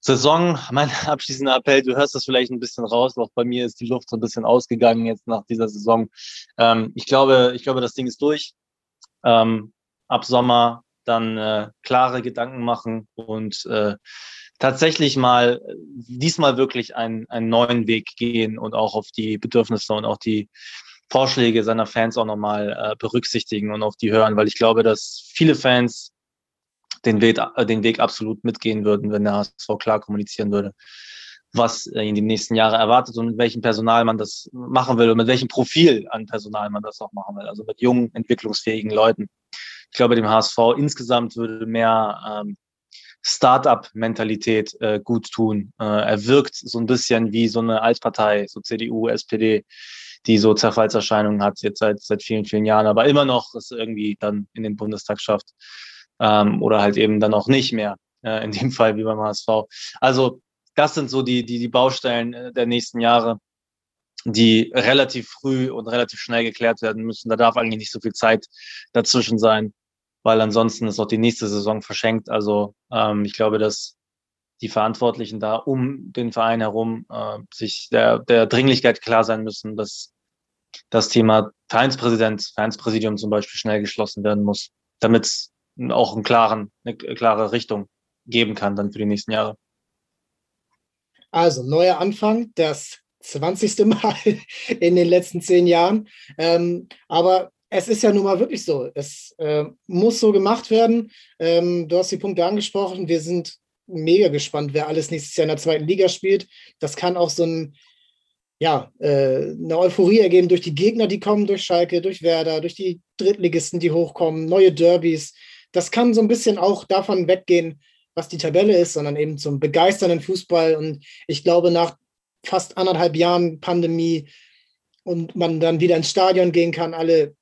Saison, mein abschließender Appell, du hörst das vielleicht ein bisschen raus, auch bei mir ist die Luft so ein bisschen ausgegangen jetzt nach dieser Saison. Ähm, ich glaube, ich glaube, das Ding ist durch. Ähm, ab Sommer dann äh, klare Gedanken machen und äh, tatsächlich mal diesmal wirklich einen, einen neuen Weg gehen und auch auf die Bedürfnisse und auch die Vorschläge seiner Fans auch nochmal äh, berücksichtigen und auf die hören, weil ich glaube, dass viele Fans den Weg, äh, den Weg absolut mitgehen würden, wenn der HSV klar kommunizieren würde, was in die nächsten Jahre erwartet und mit welchem Personal man das machen will und mit welchem Profil an Personal man das auch machen will. Also mit jungen, entwicklungsfähigen Leuten. Ich glaube, dem HSV insgesamt würde mehr ähm, Start-up-Mentalität äh, gut tun. Äh, er wirkt so ein bisschen wie so eine Altpartei, so CDU, SPD, die so Zerfallserscheinungen hat jetzt seit seit vielen vielen Jahren, aber immer noch es irgendwie dann in den Bundestag schafft ähm, oder halt eben dann auch nicht mehr. Äh, in dem Fall wie beim HSV. Also das sind so die die die Baustellen äh, der nächsten Jahre, die relativ früh und relativ schnell geklärt werden müssen. Da darf eigentlich nicht so viel Zeit dazwischen sein weil ansonsten ist auch die nächste Saison verschenkt. Also ähm, ich glaube, dass die Verantwortlichen da um den Verein herum äh, sich der, der Dringlichkeit klar sein müssen, dass das Thema Vereinspräsident, Vereinspräsidium zum Beispiel schnell geschlossen werden muss, damit es auch einen klaren, eine klare Richtung geben kann dann für die nächsten Jahre. Also neuer Anfang, das 20. Mal in den letzten zehn Jahren. Ähm, aber es ist ja nun mal wirklich so. Es äh, muss so gemacht werden. Ähm, du hast die Punkte angesprochen. Wir sind mega gespannt, wer alles nächstes Jahr in der zweiten Liga spielt. Das kann auch so ein, ja, äh, eine Euphorie ergeben durch die Gegner, die kommen, durch Schalke, durch Werder, durch die Drittligisten, die hochkommen, neue Derbys. Das kann so ein bisschen auch davon weggehen, was die Tabelle ist, sondern eben zum begeisternden Fußball. Und ich glaube, nach fast anderthalb Jahren Pandemie und man dann wieder ins Stadion gehen kann, alle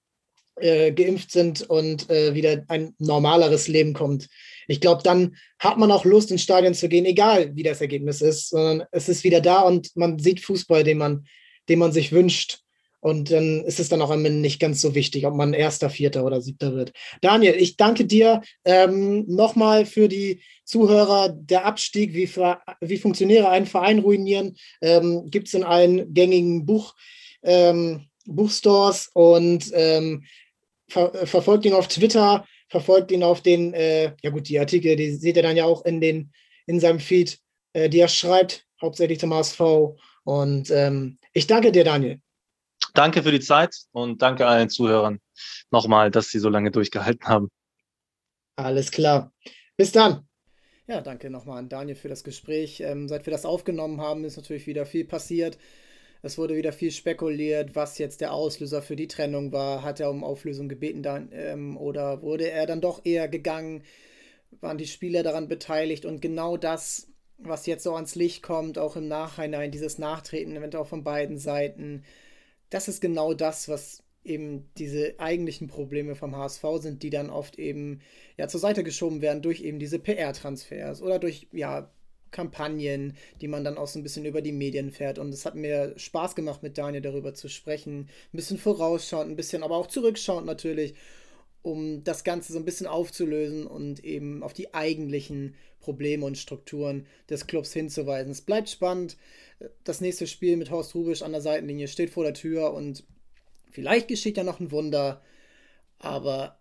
äh, geimpft sind und äh, wieder ein normaleres Leben kommt. Ich glaube, dann hat man auch Lust, ins Stadion zu gehen, egal wie das Ergebnis ist, sondern es ist wieder da und man sieht Fußball, den man, den man sich wünscht. Und dann ist es dann auch am Ende nicht ganz so wichtig, ob man erster, vierter oder siebter wird. Daniel, ich danke dir ähm, nochmal für die Zuhörer. Der Abstieg, wie, wie funktioniere ein Verein ruinieren, ähm, gibt es in allen gängigen Buch, ähm, Buchstores und ähm, ver verfolgt ihn auf Twitter, verfolgt ihn auf den, äh, ja gut, die Artikel, die seht ihr dann ja auch in, den, in seinem Feed, äh, die er schreibt, hauptsächlich zum HSV. Und ähm, ich danke dir, Daniel. Danke für die Zeit und danke allen Zuhörern nochmal, dass sie so lange durchgehalten haben. Alles klar. Bis dann. Ja, danke nochmal an Daniel für das Gespräch. Ähm, seit wir das aufgenommen haben, ist natürlich wieder viel passiert. Es wurde wieder viel spekuliert, was jetzt der Auslöser für die Trennung war. Hat er um Auflösung gebeten dann, ähm, oder wurde er dann doch eher gegangen? Waren die Spieler daran beteiligt? Und genau das, was jetzt so ans Licht kommt, auch im Nachhinein, dieses Nachtreten, eventuell auch von beiden Seiten, das ist genau das, was eben diese eigentlichen Probleme vom HSV sind, die dann oft eben ja zur Seite geschoben werden durch eben diese PR-Transfers oder durch ja Kampagnen, die man dann auch so ein bisschen über die Medien fährt. Und es hat mir Spaß gemacht, mit Daniel darüber zu sprechen. Ein bisschen vorausschauend, ein bisschen, aber auch zurückschauend natürlich, um das Ganze so ein bisschen aufzulösen und eben auf die eigentlichen Probleme und Strukturen des Clubs hinzuweisen. Es bleibt spannend das nächste Spiel mit Horst Rubisch an der Seitenlinie steht vor der Tür und vielleicht geschieht ja noch ein Wunder, aber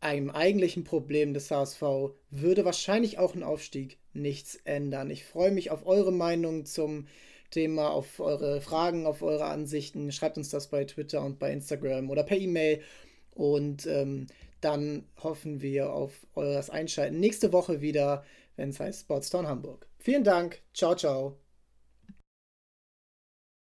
einem eigentlichen Problem des HSV würde wahrscheinlich auch ein Aufstieg nichts ändern. Ich freue mich auf eure Meinung zum Thema, auf eure Fragen, auf eure Ansichten. Schreibt uns das bei Twitter und bei Instagram oder per E-Mail. Und ähm, dann hoffen wir auf eures Einschalten nächste Woche wieder, wenn es heißt Sportstown Hamburg. Vielen Dank. Ciao, ciao.